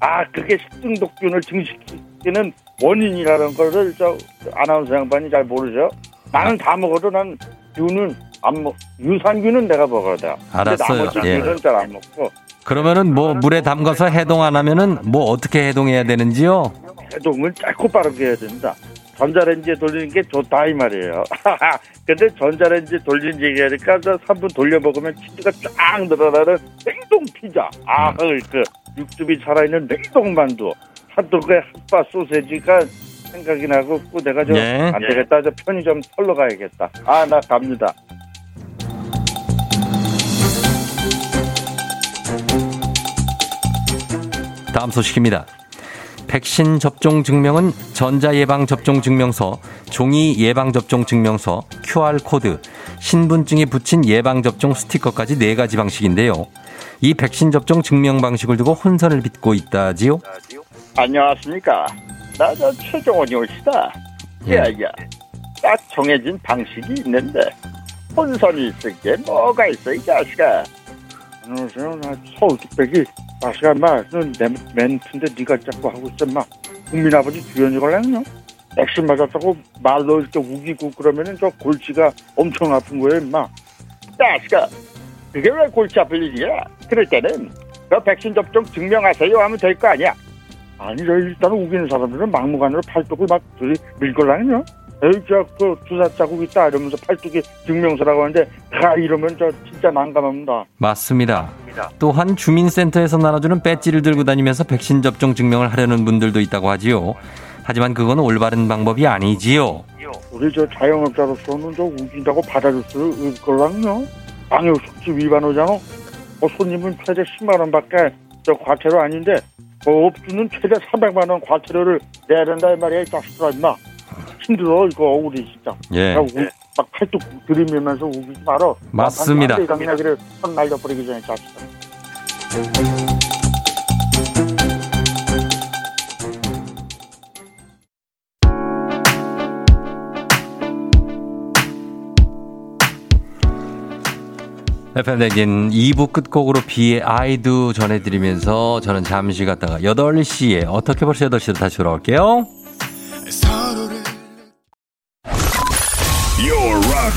아 그게 식중독균을 증식시키는 원인이라는 거를 저 아나운서 양반이 잘 모르죠. 나는 다 먹어도 난 균은 안 먹. 유산균은 내가 먹어야 돼. 근데 알았어요. 예. 균은 잘안 먹고 그러면은 뭐 물에 담가서 해동 안 하면은 뭐 어떻게 해동해야 되는지요? 해동을 짧고 빠르게 해야 된다. 전자레인지에 돌리는 게 좋다 이 말이에요. *laughs* 근데 전자레인지 돌린 얘기하니까 저 3분 돌려 먹으면 치즈가 쫙 늘어나는 냉동 피자. 아, 그 육즙이 살아있는 냉동 만두. 핫도그에 핫바 소세지가 생각이 나고 또 내가 좀 예. 안 되겠다. 저 편의점 털러 가야겠다. 아, 나 갑니다. 다음 소식입니다. 백신 접종 증명은 전자 예방 접종 증명서, 종이 예방 접종 증명서, QR 코드, 신분증에 붙인 예방 접종 스티커까지 네 가지 방식인데요. 이 백신 접종 증명 방식을 두고 혼선을 빚고 있다지요. 안녕하십니까. 나 저 최종원이올시다. 예. 야, 야. 딱 정해진 방식이 있는데 혼선이 있을 게 뭐가 있어 이 자식아. 안녕하세요. 나 서울 뚝배기 자식아 마너내 멘트인데 네가 자꾸 하고 있어 마. 국민 아버지 주연이 걸랑요. 백신 맞았다고 말로 이렇게 우기고 그러면은 저 골치가 엄청 아픈 거예요 임마. 자식아 그게 왜 골치 아플 일이야? 그럴 때는 그 백신 접종 증명하세요 하면 될 거 아니야. 아니, 저 일단 우기는 사람들은 막무가내로 팔뚝을 막 둘이 밀걸랑요. 에이, 저, 그, 주사 자국 있다 이러면서 팔뚝이 증명서라고 하는데, 다 이러면 저 진짜 난감합니다. 맞습니다. 또한 주민센터에서 나눠주는 배지를 들고 다니면서 백신 접종 증명을 하려는 분들도 있다고 하지요. 하지만 그건 올바른 방법이 아니지요. 우리 저 자영업자로서는 저 우긴다고 받아줄 수 있걸랑요. 방역 수칙 위반하잖아. 뭐 손님은 최대 10만 원밖에 저 과태료 아닌데, 뭐 업주는 최대 300만 원 과태료를 내야 된다 이 말이야, 이 자식들아, 임마. 힘들어, 이거, 우리 진짜. 예. 야, 우, 막 팔뚝 들이밀면서 우기지 말어. 맞습니다. 이야기를 선 날려버리기 전에 자식들. FM대진 2부 끝곡으로 비의 아이도 전해드리면서 저는 잠시 갔다가 8시에 어떻게 벌써 8시로 다시 돌아올게요.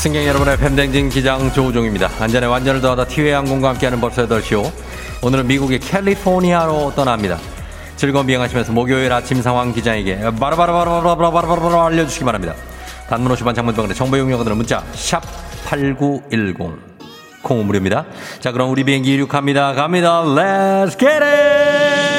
승객 여러분의 팬댕진 기장 조우종입니다. 안전에 완전을 더하다 티웨이 항공과 함께하는 벌써 8시요. 오늘은 미국의 캘리포니아로 떠납니다. 즐거운 비행하시면서 목요일 아침 상황 기장에게 바로바로바로바로바로바로 알려주시기 바랍니다. 단문 50원 장문병원의 정보 용역들은 문자 샵8910콩 무료입니다. 자 그럼 우리 비행기 이륙합니다. 갑니다. Let's get it!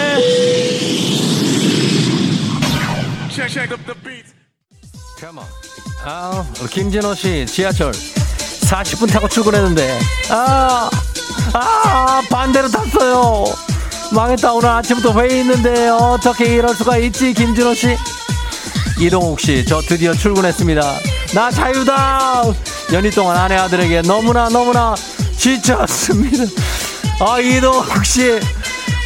아, 김진호 씨 지하철 40분 타고 출근했는데 아, 아 반대로 탔어요. 망했다 오늘 아침부터 회의 있는데 어떻게 이럴 수가 있지 김진호 씨? 이동욱 씨 저 드디어 출근했습니다. 나 자유다. 연휴 동안 아내 아들에게 너무나 너무나 지쳤습니다. 아 이동욱 씨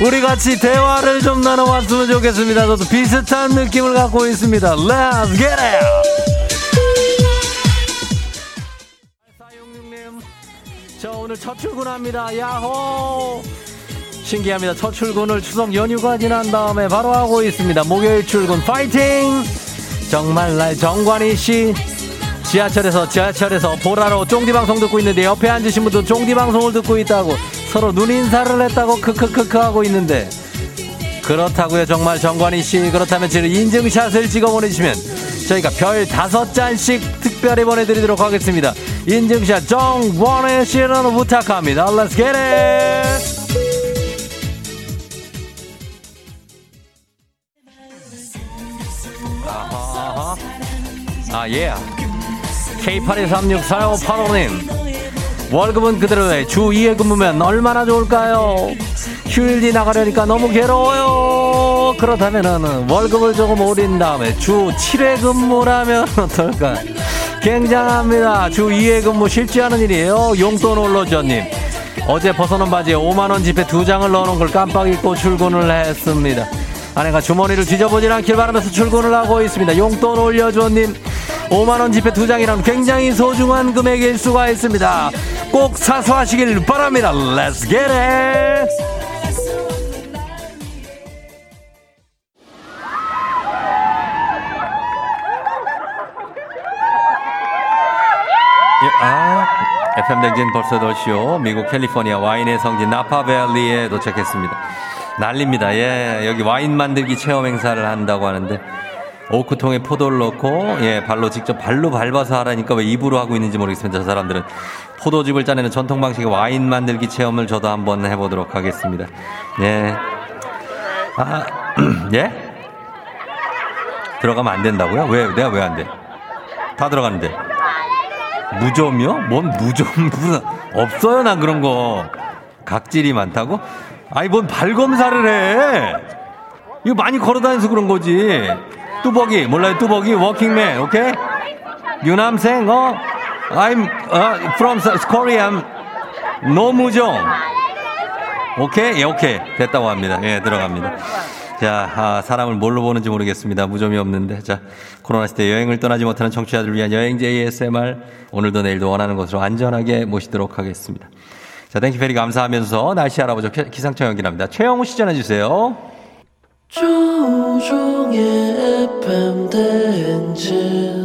우리 같이 대화를 좀 나눠봤으면 좋겠습니다. 저도 비슷한 느낌을 갖고 있습니다. Let's get it! 저 오늘 첫 출근합니다. 야호! 신기합니다. 첫 출근을 추석 연휴가 지난 다음에 바로 하고 있습니다. 목요일 출근 파이팅! 정말 날 정관희 씨 지하철에서 지하철에서 보라로 쫑디 방송 듣고 있는데 옆에 앉으신 분도 쫑디 방송을 듣고 있다고 서로 눈 인사를 했다고 크크크크 하고 있는데 그렇다고요 정말 정관희 씨 그렇다면 지금 인증샷을 찍어 보내주시면 저희가 별 다섯 잔씩 특별히 보내드리도록 하겠습니다 인증샷 정관희 씨는 부탁합니다 Let's get it 아하 아 예. K82364585님 월급은 그대로에 주 2회 근무면 얼마나 좋을까요? 휴일이 나가려니까 너무 괴로워요. 그렇다면은 월급을 조금 올린 다음에 주 7회 근무라면 *laughs* 어떨까? 굉장합니다. 주 2회 근무 쉽지 않은 일이에요. 용돈 올러줘님. 어제 벗어놓은 바지에 5만원 지폐 두 장을 넣어놓은 걸 깜빡 잊고 출근을 했습니다. 아내가 주머니를 뒤져보질 않길 바라면서 출근을 하고 있습니다. 용돈 올려줘님. 5만원 지폐 두 장이란 굉장히 소중한 금액일 수가 있습니다. 꼭 사수하시길 바랍니다. Let's get it! FM 댕진 벌써 더쇼 미국 캘리포니아 와인의 성지 나파밸리에 도착했습니다. 난립니다. 예, 여기 와인 만들기 체험 행사를 한다고 하는데 오크통에 포도를 넣고 예 발로 직접 발로 밟아서 하라니까 왜 입으로 하고 있는지 모르겠습니다. 저 사람들은 포도즙을 짜내는 전통 방식의 와인 만들기 체험을 저도 한번 해보도록 하겠습니다. 예. 아, *clears throat* 예? 들어가면 안 된다고요? 왜 내가 왜 안 돼? 다 들어가는데. 무좀이요? 뭔 무좀? *laughs* 무슨 없어요 난 그런 거. 각질이 많다고? 아니 뭔 발검사를 해? 이거 많이 걸어다녀서 그런 거지. 뚜벅이 몰라요? 뚜벅이? 워킹맨 오케이? 유남생 어? I'm uh, from Korea. 노무종 오케이? 예 오케이. 됐다고 합니다. 예 들어갑니다 자 아, 사람을 뭘로 보는지 모르겠습니다. 무좀이 없는데. 자 코로나 시대 여행을 떠나지 못하는 청취자들을 위한 여행제 ASMR 오늘도 내일도 원하는 곳으로 안전하게 모시도록 하겠습니다. 자 thank you 페리 감사하면서 날씨 알아보죠. 기상청 연결합니다. 최영우 씨 전해주세요. 조우종의 FM 대행진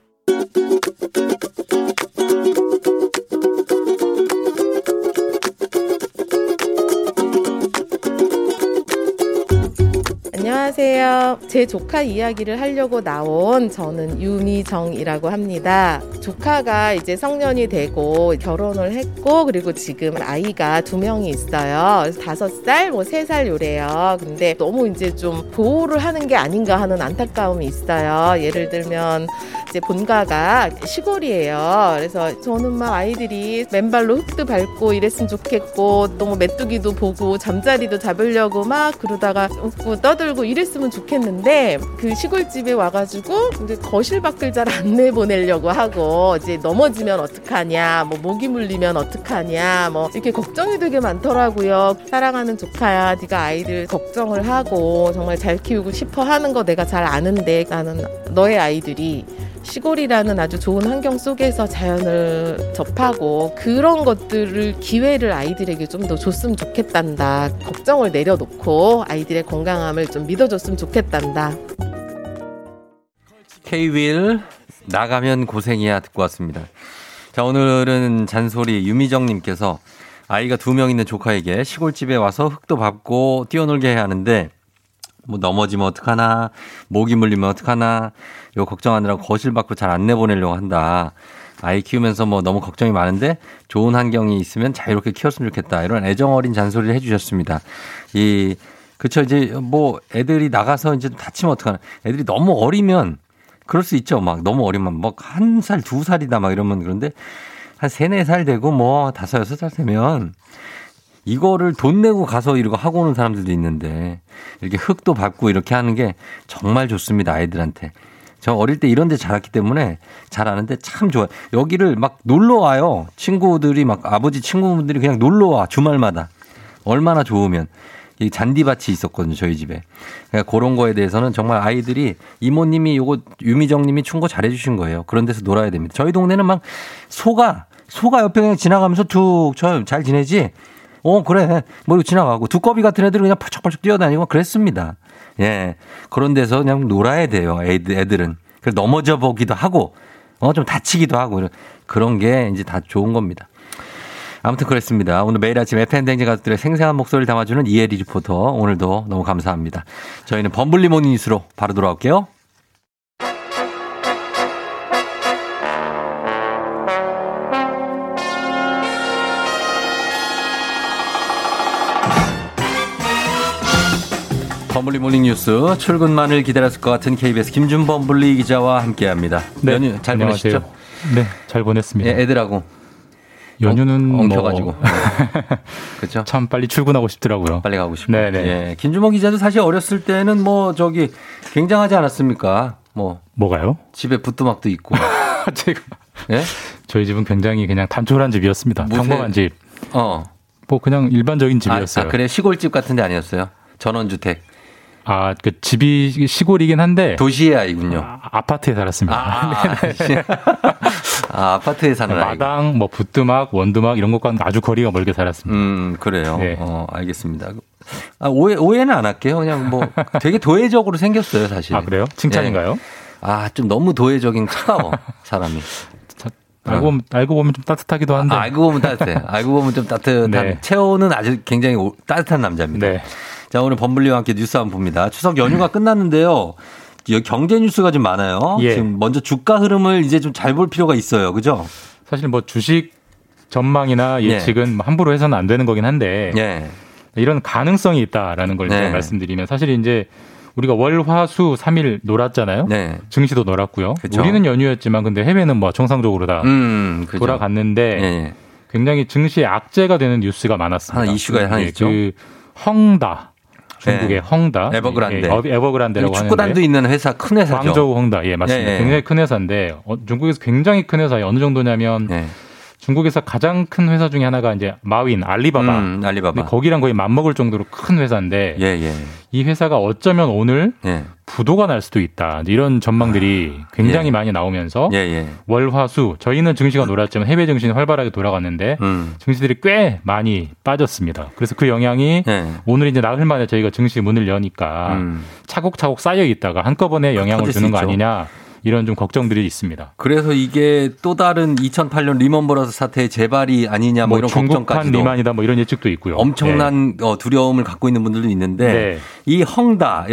안녕하세요. 제 조카 이야기를 하려고 나온 저는 유미정이라고 합니다. 조카가 이제 성년이 되고 결혼을 했고 그리고 지금 아이가 두 명이 있어요. 다섯 살, 뭐 세 살 요래요. 근데 너무 이제 좀 보호를 하는 게 아닌가 하는 안타까움이 있어요. 예를 들면 이제 본가가 시골이에요. 그래서 저는 막 아이들이 맨발로 흙도 밟고 이랬으면 좋겠고 또 뭐 메뚜기도 보고 잠자리도 잡으려고 막 그러다가 웃고 떠들고 이랬으면 좋겠는데 그 시골집에 와가지고 이제 거실 밖을 잘 안 내보내려고 하고 이제 넘어지면 어떡하냐 뭐 모기 물리면 어떡하냐 뭐 이렇게 걱정이 되게 많더라고요. 사랑하는 조카야 네가 아이들 걱정을 하고 정말 잘 키우고 싶어 하는 거 내가 잘 아는데 나는 너의 아이들이 시골이라는 아주 좋은 환경 속에서 자연을 접하고 그런 것들을 기회를 아이들에게 좀 더 줬으면 좋겠단다. 걱정을 내려놓고 아이들의 건강함을 좀 믿어줬으면 좋겠단다. K-윌 나가면 고생이야 듣고 왔습니다. 자 오늘은 잔소리 유미정님께서 아이가 두 명 있는 조카에게 시골집에 와서 흙도 밟고 뛰어놀게 해야 하는데 뭐 넘어지면 어떡하나 모기 물리면 어떡하나 이거 걱정하느라 거실 밖으로 잘 안 내보내려고 한다. 아이 키우면서 뭐 너무 걱정이 많은데 좋은 환경이 있으면 자유롭게 키웠으면 좋겠다. 이런 애정 어린 잔소리를 해주셨습니다. 이 그쵸 이제 뭐 애들이 나가서 이제 다치면 어떡하나. 애들이 너무 어리면 그럴 수 있죠. 막 너무 어리면 뭐한 살, 두 살이다 막 이러면 그런데 한 세네 살 되고 뭐 다섯, 여섯 살 되면 이거를 돈 내고 가서 이러고 하고 오는 사람들도 있는데 이렇게 흙도 밟고 이렇게 하는 게 정말 좋습니다. 아이들한테. 저 어릴 때 이런 데 자랐기 때문에 잘 아는데 참 좋아요. 여기를 막 놀러 와요. 친구들이 막 아버지 친구분들이 그냥 놀러 와. 주말마다. 얼마나 좋으면. 이 잔디밭이 있었거든요. 저희 집에. 그러니까 그런 거에 대해서는 정말 아이들이 이모님이 요거 유미정 님이 충고 잘 해 주신 거예요. 그런 데서 놀아야 됩니다. 저희 동네는 막 소가, 소가 옆에 그냥 지나가면서 툭, 저 잘 지내지? 어, 그래. 뭐 지나가고. 두꺼비 같은 애들은 그냥 펄쩍펄쩍 뛰어다니고 그랬습니다. 예. 그런 데서 그냥 놀아야 돼요. 애들, 애들은. 그래서 넘어져 보기도 하고, 어, 좀 다치기도 하고, 이런- 그런 게 이제 다 좋은 겁니다. 아무튼 그랬습니다. 오늘 매일 아침 FM대행진 가족들의 생생한 목소리를 담아주는 이혜리 리포터. 오늘도 너무 감사합니다. 저희는 범블리 morning 뉴스로 바로 돌아올게요. 범블리 morning 뉴스 출근만을 기다렸을 것 같은 KBS 김준범 블리 기자와 함께합니다. 네, 연휴 잘 안녕하세요. 보내셨죠? 네, 잘 보냈습니다. 예, 애들하고 연휴는 엉- 엉켜가지고. *laughs* 뭐 그렇죠. 참 빨리 출근하고 싶더라고요. 빨리 가고 싶고. 네네. 예, 김준범 기자도 사실 어렸을 때는 뭐 저기 굉장하지 않았습니까? 뭐 뭐가요? 집에 부뚜막도 있고. *laughs* 제가 예? 저희 집은 굉장히 그냥 단촐한 집이었습니다. 무쇠- 평범한 집. 어. 뭐 그냥 일반적인 아, 집이었어요. 아, 그래 시골 집 같은 데 아니었어요? 전원주택. 아, 그 집이 시골이긴 한데 도시의 아이군요. 아, 파트에 살았습니다. 아, *laughs* 아, 아파트에 사는 아이. 마당, 뭐 부뚜막, 원두막 이런 것과는 아주 거리가 멀게 살았습니다. 음, 그래요. 네. 어, 알겠습니다. 아, 오해, 오해는 안 할게요. 그냥 뭐 되게 도회적으로 생겼어요, 사실. 아, 그래요? 칭찬인가요? 예. 아, 좀 너무 도회적인 차가워, 사람이. 알고, 보면, 알고 보면 좀 따뜻하기도 한데. 아, 알고 보면 따뜻해. 알고 보면 좀 따뜻한. 네. 채호는 아주 굉장히 오- 따뜻한 남자입니다. 네. 자, 오늘 범블리와 함께 뉴스 한번 봅니다. 추석 연휴가 *clears throat* 끝났는데요. 경제 뉴스가 좀 많아요. 예. 지금 먼저 주가 흐름을 이제 좀 잘 볼 필요가 있어요. 그죠? 사실 뭐 주식 전망이나 네. 예측은 뭐 함부로 해서는 안 되는 거긴 한데 예. 이런 가능성이 있다라는 걸 네. 말씀드리면 사실 이제 우리가 월, 화, 수 3일 놀았잖아요. 네. 증시도 놀았고요. 그쵸. 우리는 연휴였지만 근데 해외는 뭐 정상적으로 다 음. 돌아갔는데 예, 예. 굉장히 증시에 악재가 되는 뉴스가 많았습니다. 하나 이슈가 하나 예, 있죠. 그 헝다 중국의 네. 헝다 에버그란데. 예, 어, 에버그란데라고 축구단도 하는데 있는 회사 큰 회사죠. 광저우 헝다 예 맞습니다. 예, 예. 굉장히 큰 회사인데 어, 중국에서 굉장히 큰 회사예요. 어느 정도냐면 네. 중국에서 가장 큰 회사 중에 하나가 이제 마윈 알리바바. 음, 알리바바. 거기랑 거의 맞먹을 정도로 큰 회사인데 예, 예. 이 회사가 어쩌면 오늘 예. 부도가 날 수도 있다. 이런 전망들이 굉장히 예. 많이 나오면서 예, 예. 월화수 저희는 증시가 놀았지만 해외 증시는 활발하게 돌아갔는데 음. 증시들이 꽤 많이 빠졌습니다. 그래서 그 영향이 예. 오늘 이제 나흘 만에 저희가 증시 문을 여니까 음. 차곡차곡 쌓여 있다가 한꺼번에 영향을 터질 수 주는 거. 아니냐 이런 좀 걱정들이 있습니다. 그래서 이게 또 다른 2008년 리먼 브러스 사태의 재발이 아니냐 뭐, 이런 중국판 걱정까지도 리만이다 뭐 이런 예측도 있고요. 엄청난 어, 두려움을 갖고 있는 분들도 있는데 네. 이 헝다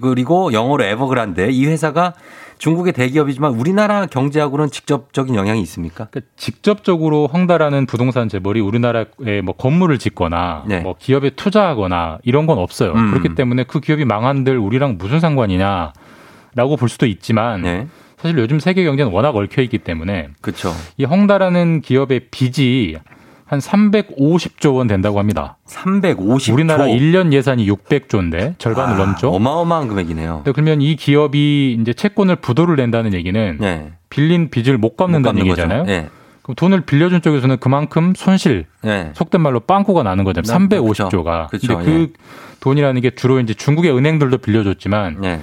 그리고 영어로 에버그란데 이 회사가 중국의 대기업이지만 우리나라 경제하고는 직접적인 영향이 있습니까? 그러니까 직접적으로 헝다라는 부동산 재벌이 우리나라에 뭐 건물을 짓거나 네. 뭐 기업에 투자하거나 이런 건 없어요. 음. 그렇기 때문에 그 기업이 망한들 우리랑 무슨 상관이냐 라고 볼 수도 있지만 네. 사실 요즘 세계 경제는 워낙 얽혀 있기 때문에 그렇죠. 이 헝다라는 기업의 빚이 한 350조 원 된다고 합니다. 350조. 우리나라 1년 예산이 600조인데 절반을 아, 넘죠. 어마어마한 금액이네요. 근데 그러면 이 기업이 이제 채권을 부도를 낸다는 얘기는 네. 빌린 빚을 못 갚는다는 못 얘기잖아요. 네. 그럼 돈을 빌려준 쪽에서는 그만큼 손실, 네. 속된 말로 빵꾸가 나는 거죠. 나- 350조가. 그쵸. 근데 그 돈이라는 게 주로 이제 중국의 은행들도 빌려줬지만 네.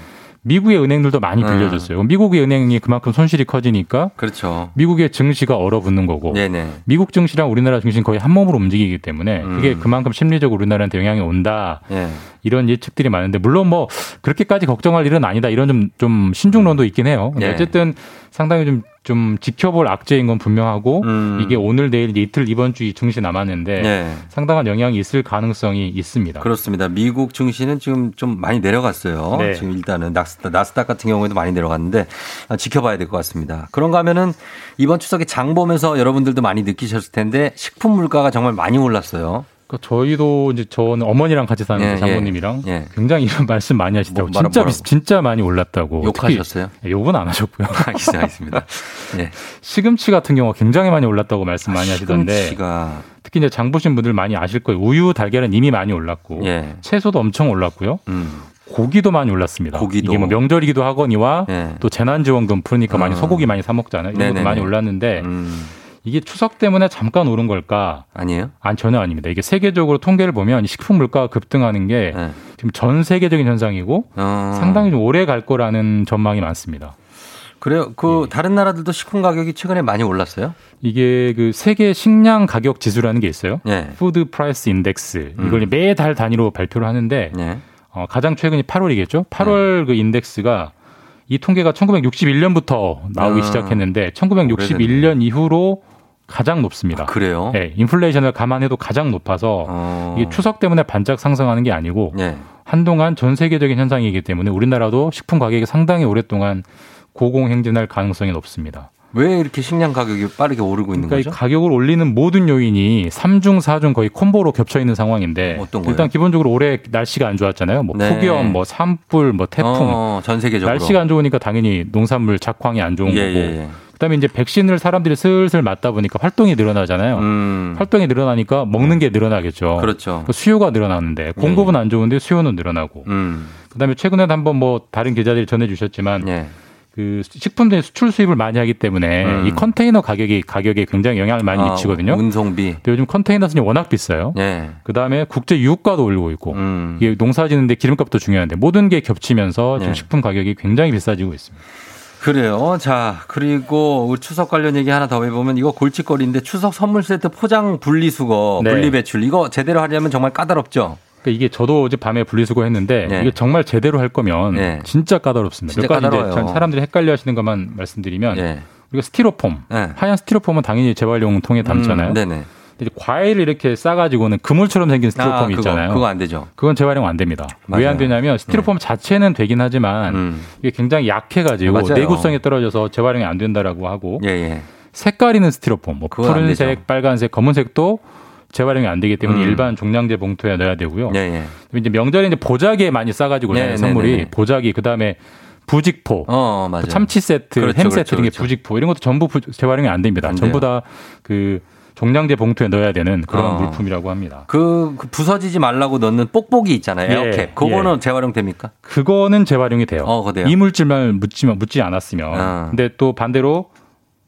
미국의 은행들도 많이 음. 빌려줬어요. 미국의 은행이 그만큼 손실이 커지니까 그렇죠. 미국의 증시가 얼어붙는 거고 네네. 미국 증시랑 우리나라 증시는 거의 한 몸으로 움직이기 때문에 음. 그게 그만큼 심리적으로 우리나라한테 영향이 온다. 네. 이런 예측들이 많은데 물론 뭐 그렇게까지 걱정할 일은 아니다 이런 좀 좀 신중론도 있긴 해요. 근데 네. 어쨌든 상당히 좀 좀 지켜볼 악재인 건 분명하고 음. 이게 오늘 내일 이틀 이번 주 이 증시 남았는데 네. 상당한 영향이 있을 가능성이 있습니다. 그렇습니다. 미국 증시는 지금 좀 많이 내려갔어요. 네. 지금 일단은 나스닥, 나스닥 같은 경우에도 많이 내려갔는데 아, 지켜봐야 될 것 같습니다. 그런가 하면은 이번 추석에 장 보면서 여러분들도 많이 느끼셨을 텐데 식품 물가가 정말 많이 올랐어요. 그러니까 저희도 이제 저는 어머니랑 같이 사는데 예, 장모님이랑 예. 굉장히 이런 *laughs* 말씀 많이 하시더라고요. 뭐, 진짜 뭐라- 비싸- 진짜 많이 올랐다고. 욕하셨어요? 특히- 예, 욕은 안 하셨고요. *laughs* 알겠습니다. 예. 시금치 같은 경우가 굉장히 많이 올랐다고 말씀 많이 하시던데 시금치가 특히 이제 장 보신 분들 많이 아실 거예요. 우유, 달걀은 이미 많이 올랐고 예. 채소도 엄청 올랐고요. 음. 고기도 많이 올랐습니다. 고기도. 이게 뭐 명절이기도 하거니와 예. 또 재난지원금 푸니까 많이 어. 소고기 많이 사 먹잖아요. 이런 네네네. 것도 많이 올랐는데 음. 이게 추석 때문에 잠깐 오른 걸까? 아니에요? 아니 전혀 아닙니다. 이게 세계적으로 통계를 보면 이 식품 물가가 급등하는 게 예. 지금 전 세계적인 현상이고 어. 상당히 좀 오래 갈 거라는 전망이 많습니다. 그래요. 그 예. 다른 나라들도 식품 가격이 최근에 많이 올랐어요? 이게 그 세계 식량 가격 지수라는 게 있어요. 예. Food Price Index 음. 이걸 매달 단위로 발표를 하는데 예. 어, 가장 최근이 8월이겠죠. 8월 그 인덱스가 이 통계가 1961년부터 나오기 아, 시작했는데 1961년 이후로 가장 높습니다. 그래요? 네, 인플레이션을 감안해도 가장 높아서 어. 이게 추석 때문에 반짝 상승하는 게 아니고 예. 한동안 전 세계적인 현상이기 때문에 우리나라도 식품 가격이 상당히 오랫동안 고공행진할 가능성이 높습니다. 왜 이렇게 식량 가격이 빠르게 오르고 있는 그러니까 이 거죠? 가격을 올리는 모든 요인이 3중, 4중 거의 콤보로 겹쳐 있는 상황인데 어떤 거예요? 일단 기본적으로 올해 날씨가 안 좋았잖아요. 뭐 네. 폭염, 뭐 산불, 뭐 태풍. 어, 전 세계적으로. 날씨가 안 좋으니까 당연히 농산물 작황이 안 좋은 예, 거고. 예, 예. 그다음에 이제 백신을 사람들이 슬슬 맞다 보니까 활동이 늘어나잖아요. 음. 활동이 늘어나니까 먹는 게 늘어나겠죠. 그렇죠. 그 수요가 늘어나는데 공급은 안 좋은데 수요는 늘어나고. 음. 그다음에 최근에도 한번 뭐 다른 기자들이 전해주셨지만 예. 그 식품들이 수출 수입을 많이 하기 때문에 음. 이 컨테이너 가격이 가격에 굉장히 영향을 많이 아, 미치거든요. 운송비. 근데 요즘 컨테이너 순이 워낙 비싸요. 예. 그다음에 국제 유가도 올리고 있고 음. 이게 농사 짓는데 기름값도 중요한데 모든 게 겹치면서 지금 네. 식품 가격이 굉장히 비싸지고 있습니다. 그래요. 자, 그리고 추석 관련 얘기 하나 더 해보면 이거 골칫거리인데 추석 선물 세트 포장 분리수거, 네. 분리배출 이거 제대로 하려면 정말 까다롭죠? 그러니까 이게 저도 어제 밤에 분리수거 했는데 네. 이게 정말 제대로 할 거면 네. 진짜 까다롭습니다. 진짜 몇 가지 까다로워요. 전 사람들이 헷갈려 하시는 것만 말씀드리면 예. 우리가 스티로폼, 네. 하얀 스티로폼은 당연히 재활용 통에 담잖아요. 음, 네네. 근데 과일을 이렇게 싸가지고는 그물처럼 생긴 스티로폼 아, 있잖아요. 그거 안 되죠. 그건 재활용 안 됩니다. 왜. 안 되냐면 스티로폼 자체는 되긴 하지만 음. 이게 굉장히 약해가지고 맞아요. 내구성이 떨어져서 재활용이 안 된다라고 하고 예, 예. 색깔 있는 스티로폼, 뭐 푸른색. 빨간색, 검은색도 재활용이 안 되기 때문에 음. 일반 종량제 봉투에 넣어야 되고요. 예, 예. 이제 명절에 이제 보자기에 많이 싸가지고 네, 네, 네, 선물이 네, 네. 보자기 그다음에 부직포, 어, 맞아요. 그 참치 세트, 그렇죠, 햄 그렇죠, 세트 게 그렇죠. 부직포 이런 것도 전부 부- 재활용이 안 됩니다. 안 전부. 다 그 종량제 봉투에 넣어야 되는 그런 어. 물품이라고 합니다. 그, 그 부서지지 말라고 넣는 뽁뽁이 있잖아요. 예, 에어캡. 그거는 예. 재활용 됩니까? 그거는 재활용이 돼요. 어? 이물질만 묻지 묻지 않았으면. 아. 근데 또 반대로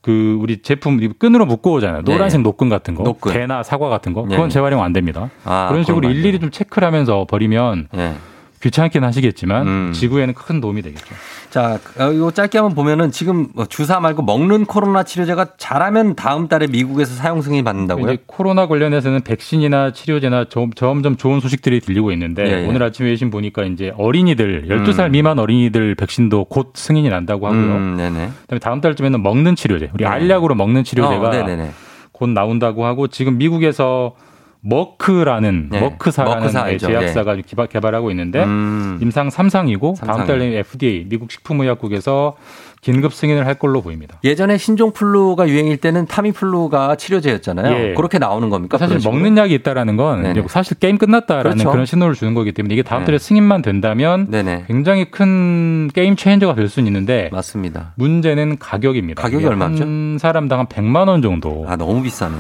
그 우리 제품 이 끈으로 묶어 오잖아요. 네. 노란색 녹근 같은 거, 녹근. 개나 사과 같은 거. 네. 그건 재활용 안 됩니다. 아, 그런 식으로 일일이. 좀 체크를 하면서 버리면 예. 귀찮긴 하시겠지만 음. 지구에는 큰 도움이 되겠죠. 자, 어, 이거 짧게 한번 보면은 지금 뭐 주사 말고 먹는 코로나 치료제가 잘하면 다음 달에 미국에서 사용 승인 받는다고요? 이제 코로나 관련해서는 백신이나 치료제나 점- 점점 좋은 소식들이 들리고 있는데 예, 예. 오늘 아침에 외신 보니까 이제 어린이들 12살 음. 미만 어린이들 백신도 곧 승인이 난다고 하고요. 음, 네네. 그다음에 다음 달쯤에는 먹는 치료제, 우리 네. 알약으로 먹는 치료제가 어. 곧 나온다고 하고 지금 미국에서 머크라는 네. 머크사라는 머크사. 제약사가 기바- 개발하고 있는데 음. 임상 3상이고 다음 삼상이요. 달에 FDA 미국 식품의약국에서 긴급 승인을 할 걸로 보입니다. 예전에 신종플루가 유행일 때는 타미플루가 치료제였잖아요. 예. 그렇게 나오는 겁니까? 사실 식으로? 먹는 약이 있다라는 건 네네. 사실 게임 끝났다라는 그렇죠. 그런 신호를 주는 거기 때문에 이게 다음 네. 달에 승인만 된다면 네네. 굉장히 큰 game changer가 될 수는 있는데 맞습니다. 문제는 가격입니다. 가격이 얼마죠? 한 사람당 한 100만 원 정도. 아, 너무 비싸네.